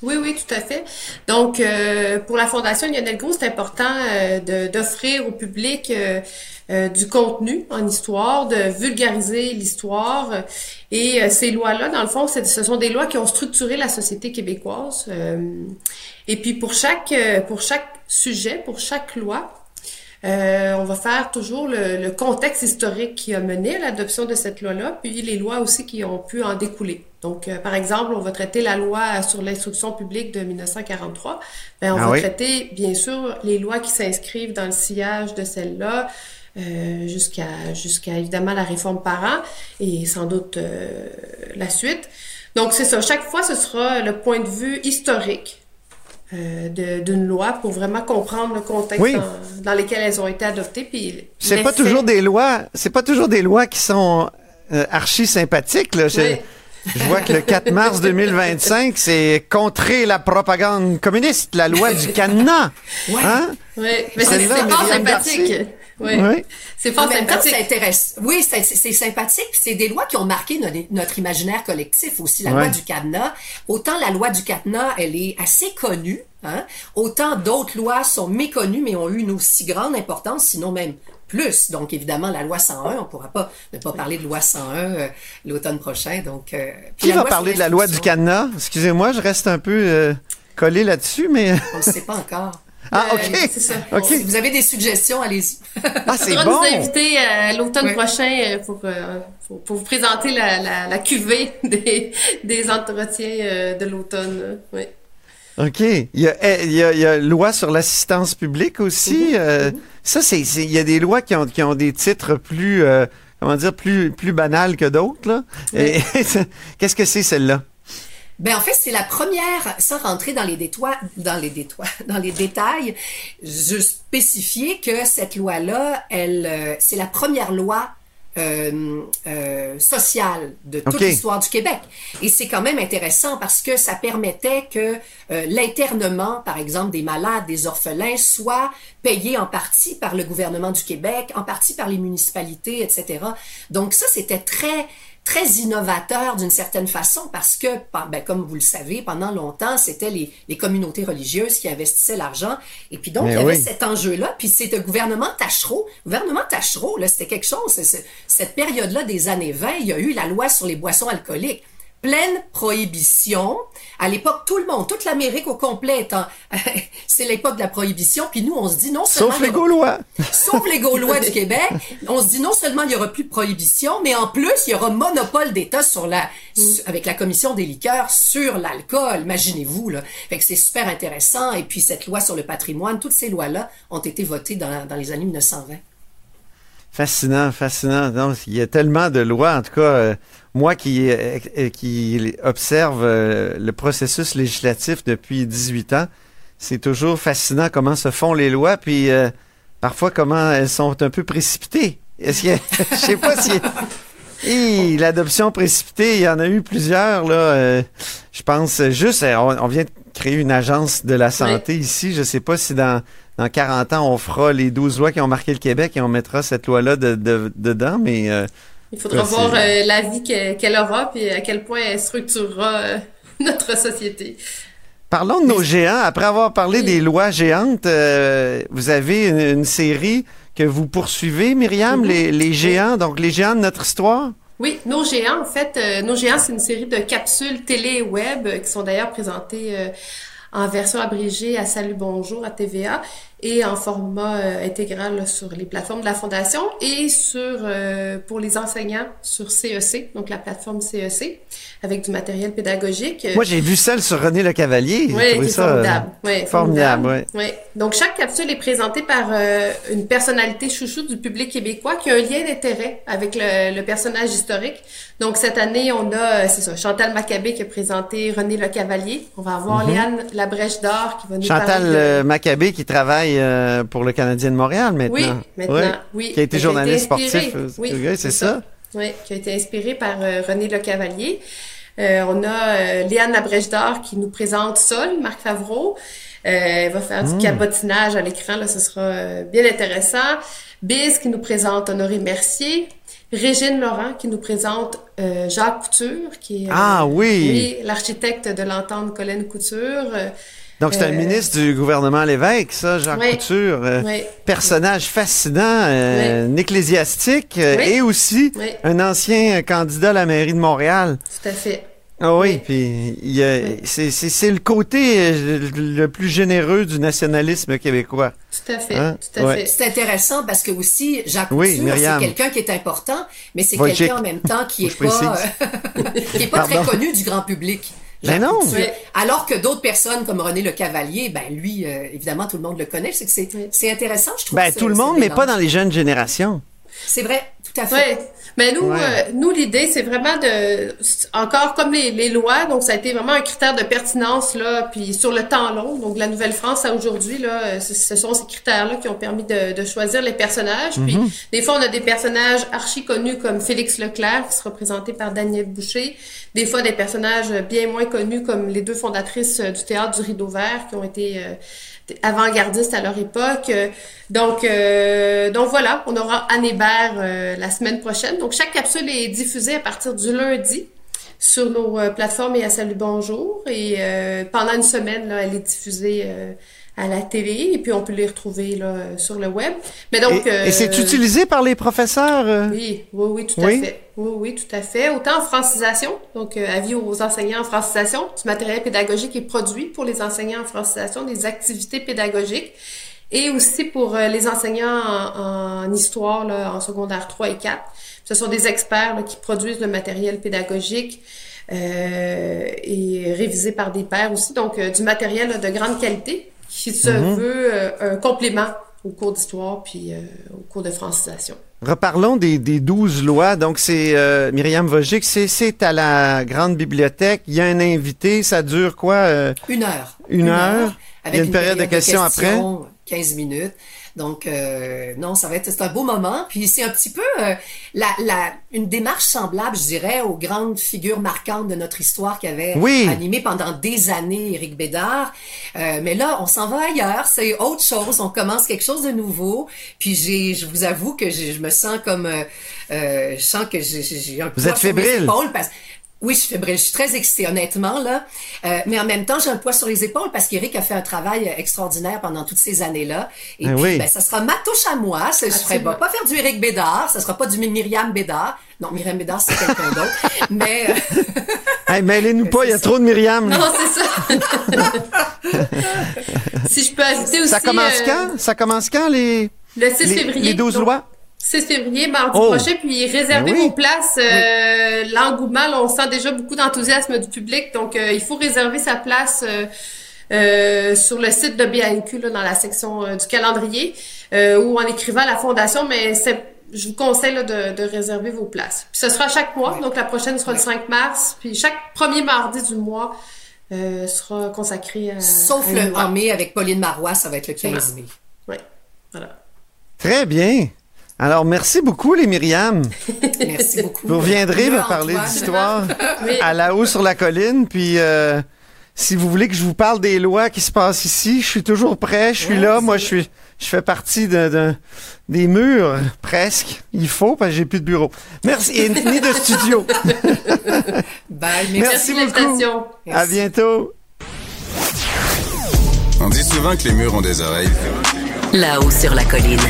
Oui, oui, tout à fait. Donc, euh, pour la Fondation Lionel Gros, c'est important euh, d'offrir au public euh, du contenu en histoire, de vulgariser l'histoire. Et ces lois-là, dans le fond, ce sont des lois qui ont structuré la société québécoise. et puis, pour chaque, pour chaque sujet, pour chaque loi, euh, on va faire toujours le, contexte historique qui a mené à l'adoption de cette loi-là, puis les lois aussi qui ont pu en découler. Donc, euh, par exemple, on va traiter la loi sur l'instruction publique de 1943. Ben, on ah va traiter, bien sûr, les lois qui s'inscrivent dans le sillage de celle-là, euh, jusqu'à jusqu'à évidemment la réforme par an et sans doute la suite. Donc, c'est ça. Chaque fois, ce sera le point de vue historique euh, d'une loi pour vraiment comprendre le contexte dans, lequel elles ont été adoptées. Puis c'est pas toujours des lois, c'est pas toujours des lois qui sont euh, archi sympathiques. Là. Je, vois que le 4 mars 2025, c'est contrer la propagande communiste, la loi du cadenas. Hein? Oui, mais c'est pas sympathique. Oui. C'est fort sympathique. intéresse. Oui, c'est sympathique. C'est des lois qui ont marqué notre, imaginaire collectif aussi. La loi du cadenas. Autant la loi du cadenas, elle est assez connue. Hein? Autant d'autres lois sont méconnues, mais ont eu une aussi grande importance, sinon même plus. Donc, évidemment, la loi 101, on ne pourra pas ne pas parler de loi 101 euh, l'automne prochain. Donc, euh, Qui va parler de la loi du cadenas? Excusez-moi, je reste un peu euh, collé là-dessus, mais... on ne sait pas encore. Ah, OK. c'est ça. Si vous avez des suggestions, allez-y. Ah, c'est bon. nous inviter l'automne prochain pour, pour, vous présenter la, la, la cuvée des, des entretiens de l'automne. Oui. OK. Il y a, eh, il y a, il y a loi sur l'assistance publique aussi. Euh, ça, c'est, il y a des lois qui ont, qui ont des titres plus, euh, comment dire, plus, plus banals que d'autres. Qu'est-ce que c'est celle-là? Ben en fait, c'est la première, sans rentrer dans les détois, dans les détois, dans les détails, je spécifier que cette loi-là, elle, euh, c'est la première loi euh, euh, sociale de toute l'histoire du Québec. Et c'est quand même intéressant parce que ça permettait que euh, l'internement, par exemple, des malades, des orphelins, soit payé en partie par le gouvernement du Québec, en partie par les municipalités, etc. Donc ça, c'était très très innovateur d'une certaine façon parce que, ben, comme vous le savez, pendant longtemps, c'était les, les, communautés religieuses qui investissaient l'argent. Et puis donc, il y avait cet enjeu-là. Puis c'est le gouvernement Tachereau. Le gouvernement Tachereau, là, c'était quelque chose. Cette période-là des années 20, il y a eu la loi sur les boissons alcooliques pleine prohibition. À l'époque, tout le monde, toute l'Amérique au complet, c'est l'époque de la prohibition. Puis nous, on se dit non seulement... Sauf les Gaulois. Sauf les Gaulois du Québec. On se dit non seulement il y aura plus de prohibition, mais en plus, il y aura monopole d'État sur la, avec la commission des liqueurs sur l'alcool. Imaginez-vous, là. Fait que c'est super intéressant. Et puis cette loi sur le patrimoine, toutes ces lois-là ont été votées dans, dans les années 1920. Fascinant, fascinant. Donc, il y a tellement de lois, en tout cas, euh, moi qui, euh, qui observe euh, le processus législatif depuis 18 ans, c'est toujours fascinant comment se font les lois, puis parfois comment elles sont un peu précipitées. Est-ce que, je sais pas si... l'adoption précipitée, il y en a eu plusieurs, là. je pense juste, on, vient de créer une agence de la santé ici. Je sais pas si dans dans 40 ans, on fera les 12 lois qui ont marqué le Québec et on mettra cette loi-là dedans, mais... Euh, il faudra voir euh, la vie qu'elle aura et à quel point elle structurera euh, notre société. Parlons de nos géants. Après avoir parlé des lois géantes, vous avez une, série que vous poursuivez, Myriam, mm-hmm. les, géants, donc les géants de notre histoire? Oui, Nos Géants, en fait, Nos Géants, c'est une série de capsules télé et web qui sont d'ailleurs présentées en version abrégée à Salut Bonjour à TVA et en format euh, intégral sur les plateformes de la Fondation et sur euh, pour les enseignants sur CEC, e donc la plateforme CEC, e avec du matériel pédagogique. Moi, j'ai vu celle sur René Le Cavalier. Oui, c'est formidable. oui, formidable, oui. Donc, chaque capsule est présentée par euh, une personnalité chouchou du public québécois qui a un lien d'intérêt avec le, le, personnage historique. Donc, cette année, on a, c'est ça, Chantal Maccabé qui a présenté René Le Cavalier. On va avoir mm Léane Labrèche d'Or qui va nous Chantal parler de... Maccabé qui travaille euh, pour le Canadien de Montréal maintenant. Oui, maintenant, oui. Qui a été journaliste sportif. Euh, oui, c'est ça. Oui, qui a été inspiré par euh, René Le Cavalier. on a Léane Labrèche d'Or qui nous présente Sol, Marc Favreau. elle va faire du hmm. cabotinage à l'écran, là, ce sera bien intéressant. Biz qui nous présente Honoré Mercier. Régine Laurent qui nous présente Jacques Couture, qui est ah, oui. l'architecte de l'entente Colin Couture. Donc, c'est un euh, ministre du gouvernement Lévesque, ça, Jean Couture. Euh, personnage fascinant, euh, un ecclésiastique et aussi un ancien candidat à la mairie de Montréal. Tout à fait. Ah oui, puis c'est le côté le plus généreux du nationalisme québécois. Tout à fait, hein? tout à fait. C'est intéressant parce que aussi Jacques Couture, c'est quelqu'un qui est important, mais c'est quelqu'un en même temps qui est pas, qui est pas très connu du grand public. Ben non. Alors que d'autres personnes comme René Le Cavalier, ben lui, euh, évidemment, tout le monde le connaît. C'est c'est intéressant, je trouve. Ben tout le monde, mais pas dans les jeunes générations. C'est vrai, tout à fait. Mais nous, euh, nous l'idée, c'est vraiment de. encore comme les, les, lois, donc ça a été vraiment un critère de pertinence là, puis sur le temps long. Donc la Nouvelle-France à aujourd'hui là, ce, sont ces critères-là qui ont permis de, de choisir les personnages. Puis mhm. des fois on a des personnages archi connus comme Félix Leclerc qui sera représenté par Daniel Boucher. Des fois des personnages bien moins connus comme les deux fondatrices du théâtre du Rideau Vert qui ont été euh, avant-gardistes à leur époque. Donc, euh, donc voilà, on aura Anne Hébert euh, la semaine prochaine. Donc, chaque capsule est diffusée à partir du lundi sur nos euh, plateformes et à Salut Bonjour. Et pendant une semaine, là, elle est diffusée à la télé et puis on peut les retrouver là, sur le web. Mais donc et, et c'est utilisé par les professeurs Oui, oui, oui, tout à fait. Oui, oui, tout à fait. Autant en francisation, donc avis aux enseignants en francisation, du matériel pédagogique est produit pour les enseignants en francisation, des activités pédagogiques et aussi pour les enseignants en, histoire là, en secondaire 3 et 4. Ce sont des experts là, qui produisent le matériel pédagogique euh, et révisé par des pairs aussi, donc du matériel de grande qualité qui se mhm. veut euh, un complément au cours d'histoire puis euh, au cours de francisation. Reparlons des, des 12 lois. Donc, c'est euh, Myriam Vogic, c'est à la grande bibliothèque. Il y a un invité. Ça dure quoi? une heure. Une, heure? Il y a une, période, de questions, après? 15 minutes. Donc euh, non, ça va être c'est un beau moment. Puis c'est un petit peu euh, la, la, une démarche semblable, je dirais, aux grandes figures marquantes de notre histoire qui avaient animé pendant des années Éric Bédard. Euh, mais là, on s'en va ailleurs. C'est autre chose. On commence quelque chose de nouveau. Puis j'ai, je vous avoue que je me sens comme, euh, euh, je sens que j'ai un Vous êtes fébrile. Parce, oui, je suis fébrile. Je suis très excitée, honnêtement, là. Euh, mais en même temps, j'ai un poids sur les épaules parce qu'Éric a fait un travail euh, extraordinaire pendant toutes ces années-là. Et ben puis, ben, ça sera ma touche à moi. Je ne pas, pas faire du Éric Bédard. Ça sera pas du Myriam Bédard. Non, Myriam Bédard, c'est quelqu'un d'autre. mais... Euh... hey, mêlez-nous pas, il y a trop de Myriam. Non, c'est ça. si je peux ajouter aussi... Ça commence euh, quand? Ça commence quand, les... Le 6 février. Les 12 lois? 6 février, mardi oh. prochain, puis réservez ben vos places. Euh, L'engouement, on sent déjà beaucoup d'enthousiasme du public, donc euh, il faut réserver sa place euh, euh sur le site de BNQ, là, dans la section euh, du calendrier, ou en écrivant à la fondation, mais c'est je vous conseille là, de, de, réserver vos places. Puis ce sera chaque mois, donc la prochaine sera le 5 mars, puis chaque premier mardi du mois sera consacré à... Sauf le en mai avec Pauline Marois, ça va être le 15 mai. Oui, voilà. Très bien. Alors, merci beaucoup, les Myriam. merci beaucoup. Vous reviendrez me parler d'histoire à la haut sur la colline, puis euh, si vous voulez que je vous parle des lois qui se passent ici, je suis toujours prêt, je suis là. Moi, je suis, je fais partie de, des murs, presque. Il faut, parce que j'ai plus de bureau. Merci, et ni de studio. Bye, merci, merci beaucoup. À bientôt. On dit souvent que les murs ont des oreilles. Là-haut sur la colline.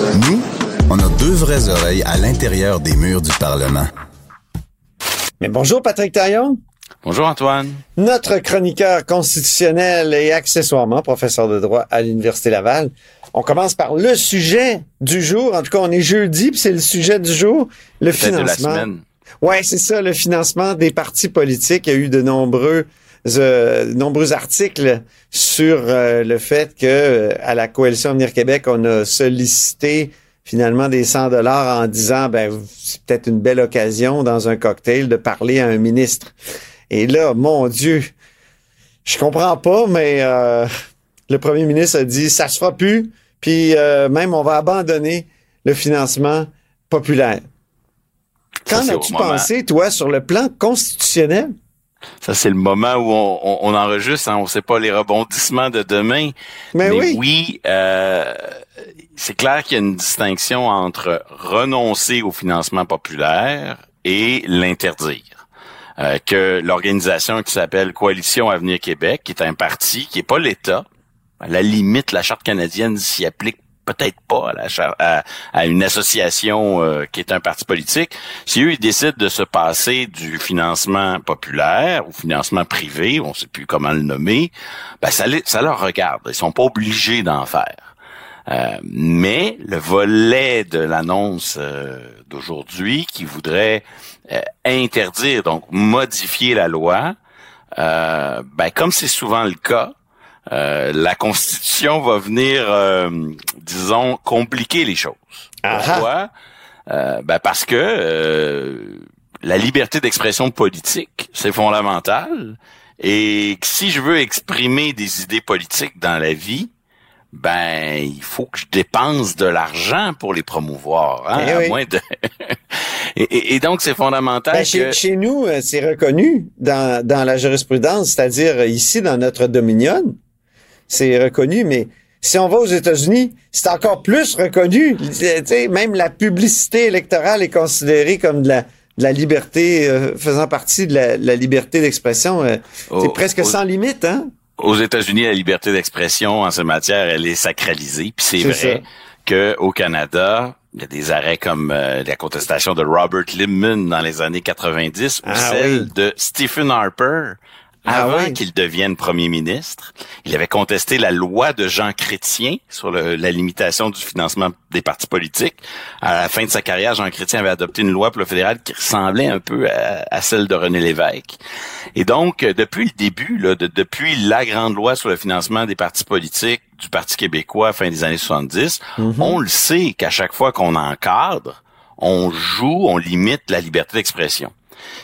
Nous, on a deux vraies oreilles à l'intérieur des murs du Parlement. Mais bonjour Patrick Taillon. Bonjour Antoine. Notre chroniqueur constitutionnel et accessoirement professeur de droit à l'Université Laval. On commence par le sujet du jour. En tout cas, on est jeudi, puis c'est le sujet du jour, le financement. De la semaine. Ouais, c'est ça, le financement des partis politiques. Il y a eu de nombreux euh, nombreux articles sur euh, le fait que euh, à la coalition Avenir Québec, on a sollicité finalement des 100 dollars en disant ben c'est peut-être une belle occasion dans un cocktail de parler à un ministre. Et là, mon Dieu, je comprends pas, mais le premier ministre a dit ça se fera plus, puis même on va abandonner le financement populaire. Qu'en as-tu pensé, toi, sur le plan constitutionnel? Ça, c'est le moment où on, on, enregistre. Hein, on ne sait pas les rebondissements de demain. Mais, oui, oui euh, c'est clair qu'il y a une distinction entre renoncer au financement populaire et l'interdire. Euh, que l'organisation qui s'appelle Coalition Avenir Québec, qui est un parti qui n'est pas l'État, à la limite, la charte canadienne s'y applique peut-être pas à, à, une association euh, qui est un parti politique, si eux ils décident de se passer du financement populaire ou financement privé, on ne sait plus comment le nommer, ben ça, ça leur regarde. Ils sont pas obligés d'en faire. Euh, mais le volet de l'annonce euh, d'aujourd'hui qui voudrait interdire, donc modifier la loi, ben, comme c'est souvent le cas, euh, la Constitution va venir, euh, disons, compliquer les choses. Pourquoi? Euh, ben parce que la liberté d'expression politique, c'est fondamental. Et si je veux exprimer des idées politiques dans la vie, ben il faut que je dépense de l'argent pour les promouvoir, hein, Eh à oui. moins de. et, et- et donc c'est fondamental Ben, que chez, chez nous, euh, c'est reconnu dans, dans la jurisprudence, c'est-à-dire euh, ici dans notre dominion, c'est reconnu, mais si on va aux États-Unis, c'est encore plus reconnu. Tu sais, même la publicité électorale est considérée comme de la, de la liberté, euh, faisant partie de la, la liberté d'expression. euh, c'est presque sans limite, hein? aux États-Unis, la liberté d'expression en ces matières, elle est sacralisée. Puis c'est vrai que au Canada, il y a des arrêts comme euh, la contestation de Robert Lippmann dans les années 90 ou Ah celle oui. de Stephen Harper Ah avant oui. qu'il devienne premier ministre. Il avait contesté la loi de Jean Chrétien sur le- la limitation du financement des partis politiques. À la fin de sa carrière, Jean Chrétien avait adopté une loi pour le fédéral qui ressemblait un peu à, à celle de René Lévesque. Et donc, euh, depuis le début, là, de- depuis la grande loi sur le financement des partis politiques du Parti québécois à fin des années 70, on le sait qu'à chaque fois qu'on encadre, on joue, on limite la liberté d'expression.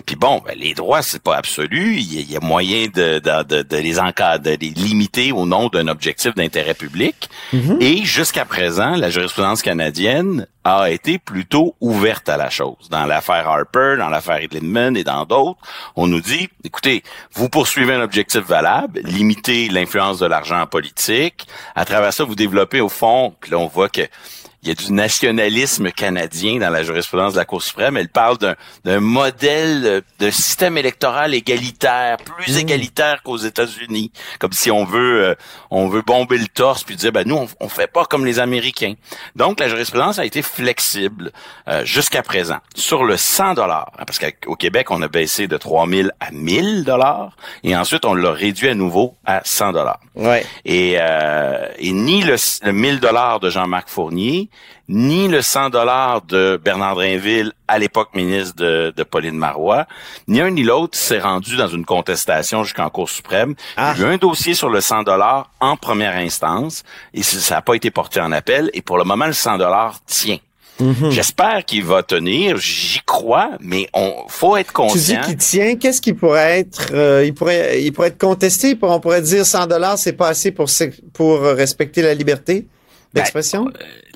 Puis bon, ben, les droits, c'est pas absolu. Il y a, il y a moyen de, de, de, de les encadrer, de les limiter au nom d'un objectif d'intérêt public. Et jusqu'à présent, la jurisprudence canadienne a été plutôt ouverte à la chose. Dans l'affaire Harper, dans l'affaire Edlindman et dans d'autres, on nous dit, écoutez, vous poursuivez un objectif valable, limitez l'influence de l'argent en politique. À travers ça, vous développez au fond, puis là, on voit que il y a du nationalisme canadien dans la jurisprudence de la Cour suprême. Elle parle d'un, modèle de système électoral égalitaire, plus égalitaire qu'aux États-Unis, comme si on veut euh, on veut bomber le torse puis dire ben nous on, on fait pas comme les Américains. Donc la jurisprudence a été flexible euh, jusqu'à présent sur le 100 dollars parce qu'au Québec on a baissé de 3000 à 1000 dollars et ensuite on l'a réduit à nouveau à 100 dollars. Ouais. Et, euh, et ni le, le 1000 dollars de Jean-Marc Fournier, ni le 100 dollars de Bernard Drainville, à l'époque ministre de, de Pauline Marois, ni un ni l'autre s'est rendu dans une contestation jusqu'en Cour suprême. Ah. Il y a eu un dossier sur le 100 dollars en première instance et ça n'a pas été porté en appel. Et pour le moment, le 100 dollars tient. Mhm. J'espère qu'il va tenir, j'y crois, mais on faut être Tu dis conscient. qu'il tient, qu'est-ce qui pourrait être, euh, il pourrait, il pourrait être contesté, on pourrait dire 100 dollars, c'est pas assez pour, se- pour respecter la liberté? D'expression?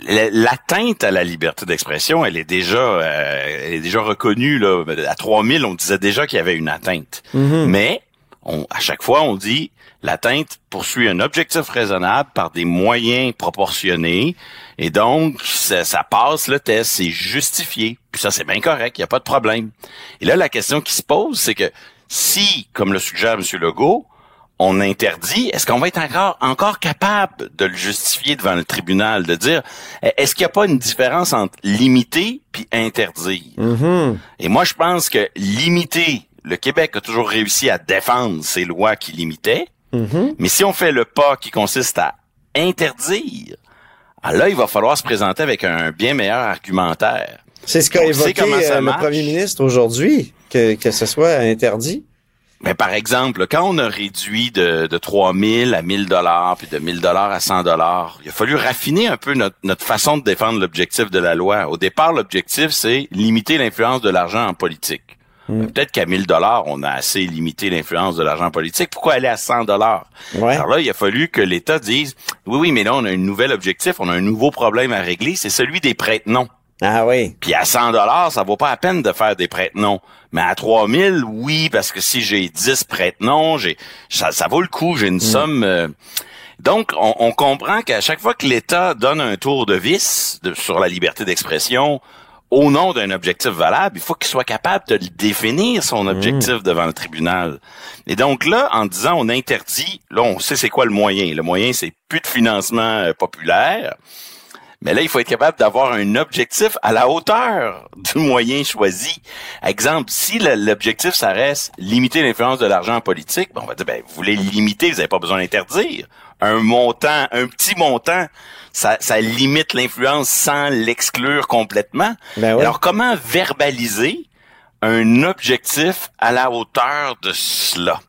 La- L'atteinte à la liberté d'expression, elle est déjà, euh, elle est déjà reconnue là. À 3000, on disait déjà qu'il y avait une atteinte. Mhm. Mais on, à chaque fois, on dit l'atteinte poursuit un objectif raisonnable par des moyens proportionnés. Et donc, ça, ça passe le test, c'est justifié. Puis ça, c'est bien correct, il n'y a pas de problème. Et là, la question qui se pose, c'est que si, comme le suggère M. Legault, on interdit, est-ce qu'on va être encore, encore capable de le justifier devant le tribunal, de dire, est-ce qu'il n'y a pas une différence entre limiter puis interdire? Mhm. Et moi, je pense que limiter, le Québec a toujours réussi à défendre ces lois qui limitaient, Mhm. mais si on fait le pas qui consiste à interdire, ah là, il va falloir se présenter avec un bien meilleur argumentaire. C'est ce qu'a évoqué euh, le marche. premier ministre aujourd'hui, que, que ce soit interdit. Mais par exemple, quand on a réduit de, de 3 000 à 1000 dollars, puis de 1000 dollars à 100 dollars, il a fallu raffiner un peu notre, notre façon de défendre l'objectif de la loi. Au départ, l'objectif, c'est limiter l'influence de l'argent en politique. Mm. Ben, Peut-être qu'à 1000 dollars, on a assez limité l'influence de l'argent politique. Pourquoi aller à 100 dollars? Ouais. Alors là, il a fallu que l'État dise, oui, oui, mais là, on a un nouvel objectif, on a un nouveau problème à régler, c'est celui des prête-noms. Ah oui. Puis à 100 dollars, ça vaut pas la peine de faire des prête-noms. Mais à 3000, oui, parce que si j'ai 10 prête-noms, j'ai ça, ça vaut le coup, j'ai une somme euh, donc, on, on comprend qu'à chaque fois que l'État donne un tour de vis de- sur la liberté d'expression au nom d'un objectif valable, il faut qu'il soit capable de définir, son objectif, devant le tribunal. Et donc là, en disant on interdit, là, on sait c'est quoi le moyen. Le moyen, c'est plus de financement euh, populaire. Mais là, il faut être capable d'avoir un objectif à la hauteur du moyen choisi. Exemple, si l'objectif, ça reste limiter l'influence de l'argent en politique, ben, on va dire, ben, vous voulez limiter, vous n'avez pas besoin d'interdire. Un montant, un petit montant, ça, ça limite l'influence sans l'exclure complètement. Ben. Alors, comment verbaliser un objectif à la hauteur de cela?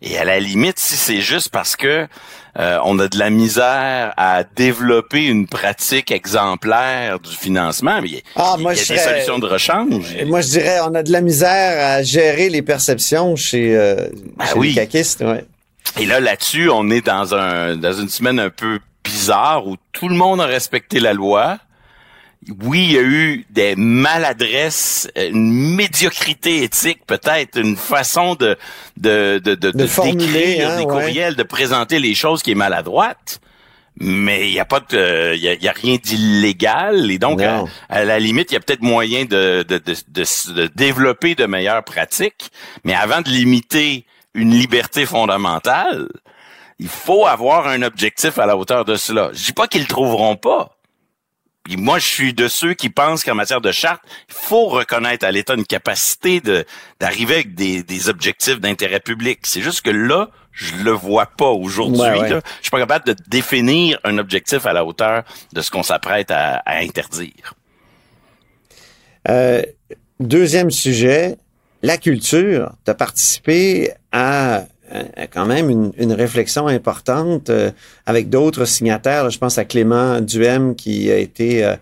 Et à la limite, si c'est juste parce que euh, on a de la misère à développer une pratique exemplaire du financement, mais il y a, ah, des solutions de rechange. Moi, je dirais, on a de la misère à gérer les perceptions chez, euh, ben chez oui. les caquistes. Ouais. Et là, là-dessus, on est dans un dans une semaine un peu bizarre où tout le monde a respecté la loi. Oui, il y a eu des maladresses, une médiocrité éthique, peut-être une façon de de de de, De formuler, d'écrire hein, des ouais. courriels, de présenter les choses qui est maladroite. Mais il y a pas de, il y a, il y a rien d'illégal et donc à, la limite il y a peut-être moyen de de, de de de développer de meilleures pratiques. Mais avant de limiter une liberté fondamentale, il faut avoir un objectif à la hauteur de cela. Je dis pas qu'ils le trouveront pas. Puis moi, je suis de ceux qui pensent qu'en matière de charte, il faut reconnaître à l'État une capacité de d'arriver avec des, des objectifs d'intérêt public. C'est juste que là, je le vois pas aujourd'hui. Ouais, ouais. Je suis pas capable de définir un objectif à la hauteur de ce qu'on s'apprête à, à interdire. Euh, deuxième sujet, la culture. Tu as participé à quand même une, une réflexion importante euh, avec d'autres signataires. Là, je pense à Clément Duhem qui a été euh,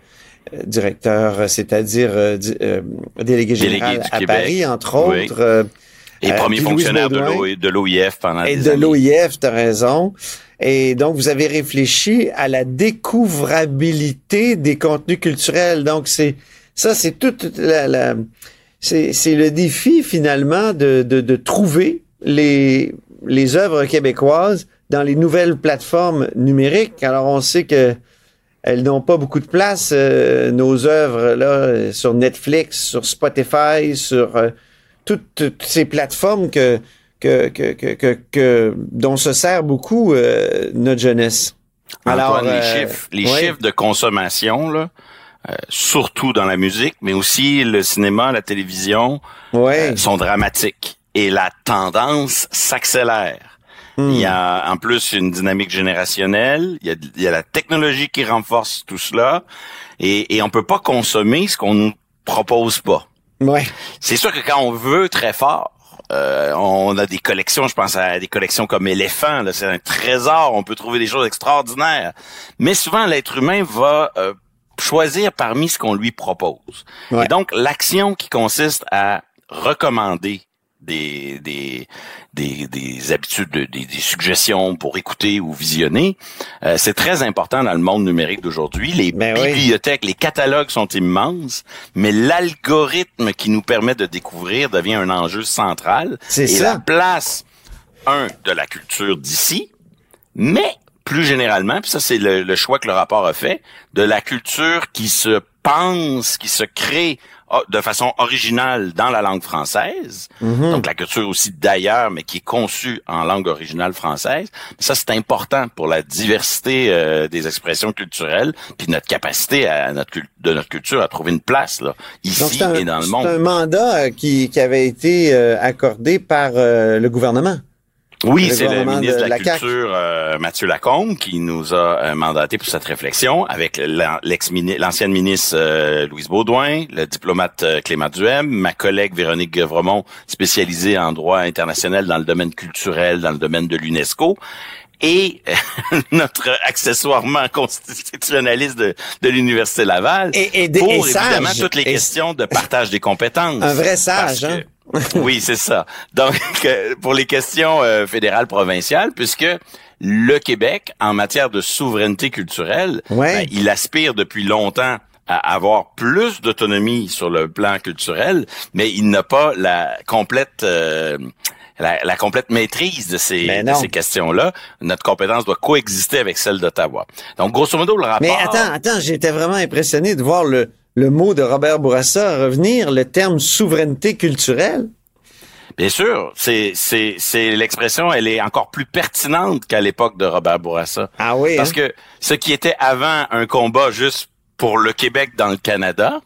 euh, directeur, c'est-à-dire euh, euh, délégué Délégué général du à Québec. Paris, entre Oui. autres. euh, Et Euh, premier fonctionnaire de Baudouin. de l'OIF pendant et des de années. l'OIF, tu as raison. Et donc, vous avez réfléchi à la découvrabilité des contenus culturels. Donc, c'est ça, c'est toute la, la c'est, c'est le défi finalement de, de, de trouver les, les œuvres québécoises dans les nouvelles plateformes numériques. Alors, on sait que elles n'ont pas beaucoup de place, euh, nos œuvres là, sur Netflix, sur Spotify, sur euh, toutes, toutes ces plateformes que, que, que, que, que, que- dont se sert beaucoup euh, notre jeunesse. Antoine, euh, les chiffres, les ouais. chiffres de consommation, là, euh, surtout dans la musique, mais aussi le cinéma, la télévision, Ouais. euh, sont dramatiques. Et la tendance s'accélère. Hmm. Il y a en plus une dynamique générationnelle, il y a, il y a la technologie qui renforce tout cela, et, et on peut pas consommer ce qu'on nous propose pas. Ouais. C'est sûr que quand on veut très fort, euh, on a des collections, je pense à des collections comme éléphant, là, c'est un trésor, on peut trouver des choses extraordinaires. Mais souvent, l'être humain va euh, choisir parmi ce qu'on lui propose. Ouais. Et donc, l'action qui consiste à recommander des, des, des, des habitudes, de- des, des suggestions pour écouter ou visionner, euh, c'est très important dans le monde numérique d'aujourd'hui. Les Ben oui. bibliothèques, les catalogues sont immenses, mais l'algorithme qui nous permet de découvrir devient un enjeu central. C'est et ça. la place, un, de la culture d'ici, mais plus généralement, puis ça c'est le, le choix que le rapport a fait, de la culture qui se pense, qui se crée de façon originale dans la langue française, Mhm. donc la culture aussi d'ailleurs, mais qui est conçue en langue originale française. Ça, c'est important pour la diversité euh, des expressions culturelles, puis notre capacité à notre de notre culture à trouver une place là, ici c'est un, et dans le c'est monde. un mandat qui, qui avait été euh, accordé par euh, le gouvernement. Oui, c'est le ministre de de la. Culture, euh, Mathieu Lacombe, qui nous a euh, mandaté pour cette réflexion, avec l'ancienne ministre euh, Louise Baudouin, le diplomate euh, Clément Duhem, ma collègue Véronique Guevremont, spécialisée en droit international dans le domaine culturel, dans le domaine de l'UNESCO, et notre accessoirement constitutionnaliste de, de l'Université Laval, Et, et, des- pour et évidemment sage. toutes les Et- questions de partage des compétences. Un vrai sage, hein? Oui, c'est ça. Donc, pour les questions euh, fédérales provinciales, puisque le Québec, en matière de souveraineté culturelle, Ouais. ben, il aspire depuis longtemps à avoir plus d'autonomie sur le plan culturel, mais il n'a pas la complète euh, la, la complète maîtrise de ces, de ces questions-là. Notre compétence doit coexister avec celle d'Ottawa. Donc, grosso modo, le rapport... Mais attends, attends, j'étais vraiment impressionné de voir le, le mot de Robert Bourassa revenir, le terme souveraineté culturelle? Bien sûr, c'est c'est c'est l'expression, elle est encore plus pertinente qu'à l'époque de Robert Bourassa. Ah oui, Parce hein? que ce qui était avant un combat juste pour le Québec dans le Canada,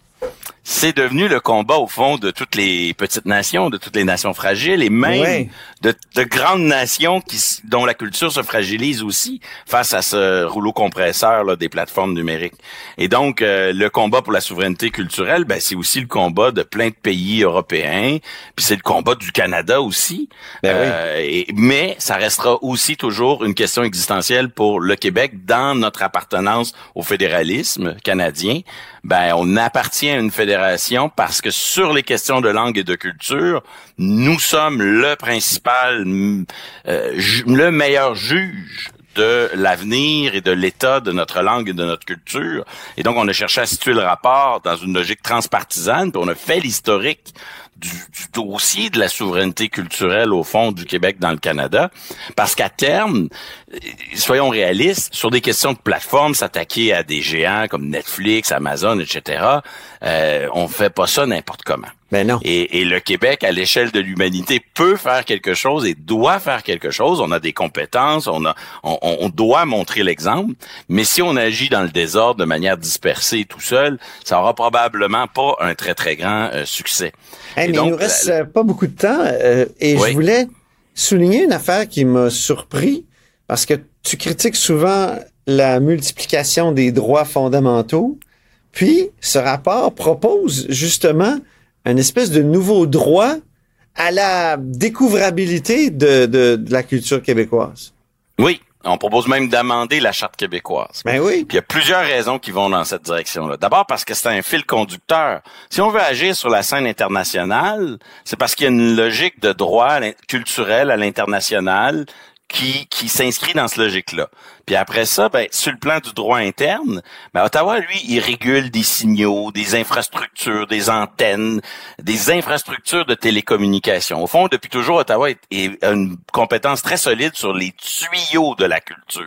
c'est devenu le combat au fond de toutes les petites nations, de toutes les nations fragiles et même de, de, grandes nations qui dont la culture se fragilise aussi face à ce rouleau compresseur là, des plateformes numériques. Et donc euh, le combat pour la souveraineté culturelle, ben, c'est aussi le combat de plein de pays européens, puis c'est le combat du Canada aussi. Ben euh, et, mais ça restera aussi toujours une question existentielle pour le Québec dans notre appartenance au fédéralisme canadien. Ben on appartient à une fédération parce que sur les questions de langue et de culture, nous sommes le principal, euh, le meilleur juge de l'avenir et de l'état de notre langue et de notre culture. Et donc, on a cherché à situer le rapport dans une logique transpartisane, puis on a fait l'historique du, dossier de la souveraineté culturelle au fond du Québec dans le Canada, parce qu'à terme, euh, soyons réalistes, sur des questions de plateforme, s'attaquer à des géants comme Netflix, Amazon, etc., euh, on fait pas ça n'importe comment. Ben non. Et, le Québec, à l'échelle de l'humanité, peut faire quelque chose et doit faire quelque chose. On a des compétences, on a, on, doit montrer l'exemple. Mais si on agit dans le désordre de manière dispersée tout seul, ça aura probablement pas un très très grand euh, succès. mais il nous reste euh, pas beaucoup de temps euh, et je voulais souligner une affaire qui m'a surpris parce que tu critiques souvent la multiplication des droits fondamentaux. Puis, ce rapport propose justement un espèce de nouveau droit à la découvrabilité de, de, la culture québécoise. Oui, on propose même d'amender la charte québécoise. Ben oui. Puis il y a plusieurs raisons qui vont dans cette direction-là. D'abord parce que c'est un fil conducteur. Si on veut agir sur la scène internationale, c'est parce qu'il y a une logique de droit culturel à l'international qui, qui s'inscrit dans cette logique-là. Puis après ça, ben, sur le plan du droit interne, ben, Ottawa, lui, il régule des signaux, des infrastructures, des antennes, des infrastructures de télécommunication. Au fond, depuis toujours, Ottawa a une compétence très solide sur les tuyaux de la culture.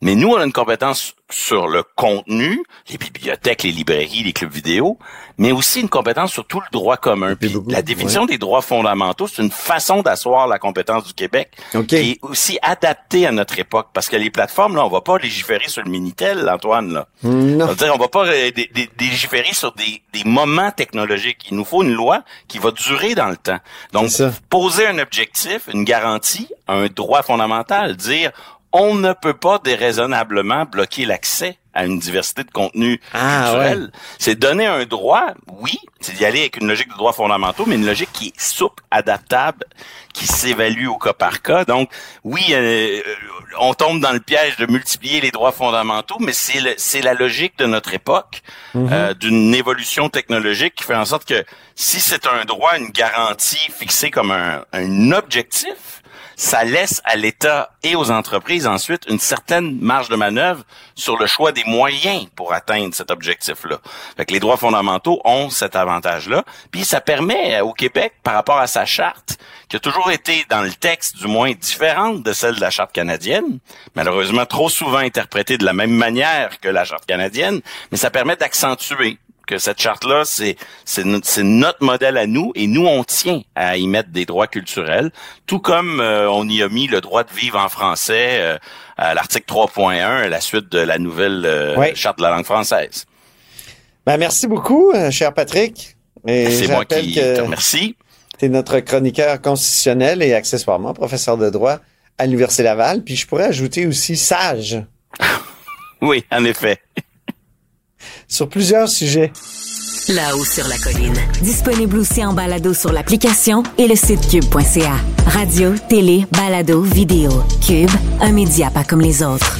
Mais nous, on a une compétence sur le contenu, les bibliothèques, les librairies, les clubs vidéo, mais aussi une compétence sur tout le droit commun. Puis la définition des droits fondamentaux, c'est une façon d'asseoir la compétence du Québec qui est aussi adaptée à notre époque. Parce que les plateformes, là, on va pas légiférer sur le Minitel, Antoine. Là. Non. On, dire, on va pas légiférer sur des, des moments technologiques. Il nous faut une loi qui va durer dans le temps. Donc, poser un objectif, une garantie, un droit fondamental, dire on ne peut pas déraisonnablement bloquer l'accès à une diversité de contenus ah, culturels. C'est donner un droit, oui, c'est d'y aller avec une logique de droits fondamentaux, mais une logique qui est souple, adaptable, qui s'évalue au cas par cas. Donc, oui, euh, on tombe dans le piège de multiplier les droits fondamentaux, mais c'est c'est la logique de notre époque, mm-hmm. euh, d'une évolution technologique qui fait en sorte que si c'est un droit, une garantie fixée comme un, un objectif, ça laisse à l'État et aux entreprises ensuite une certaine marge de manœuvre sur le choix des moyens pour atteindre cet objectif-là. Fait que les droits fondamentaux ont cet avantage-là. Puis ça permet au Québec, par rapport à sa charte, qui a toujours été dans le texte du moins différente de celle de la charte canadienne, malheureusement trop souvent interprétée de la même manière que la charte canadienne, mais ça permet d'accentuer que cette charte-là, c'est c'est notre modèle à nous et nous on tient à y mettre des droits culturels, tout comme euh, on y a mis le droit de vivre en français euh, à l'article 3.1 à la suite de la nouvelle euh, charte de la langue française. Ben merci beaucoup, cher Patrick. C'est moi qui te remercie. Tu es notre chroniqueur constitutionnel et accessoirement professeur de droit à l'Université Laval. Puis je pourrais ajouter aussi sage. oui, en effet sur plusieurs sujets. Là-haut sur la colline. Disponible aussi en balado sur l'application et le site cube.ca. Radio, télé, balado, vidéo. Cube, un média pas comme les autres.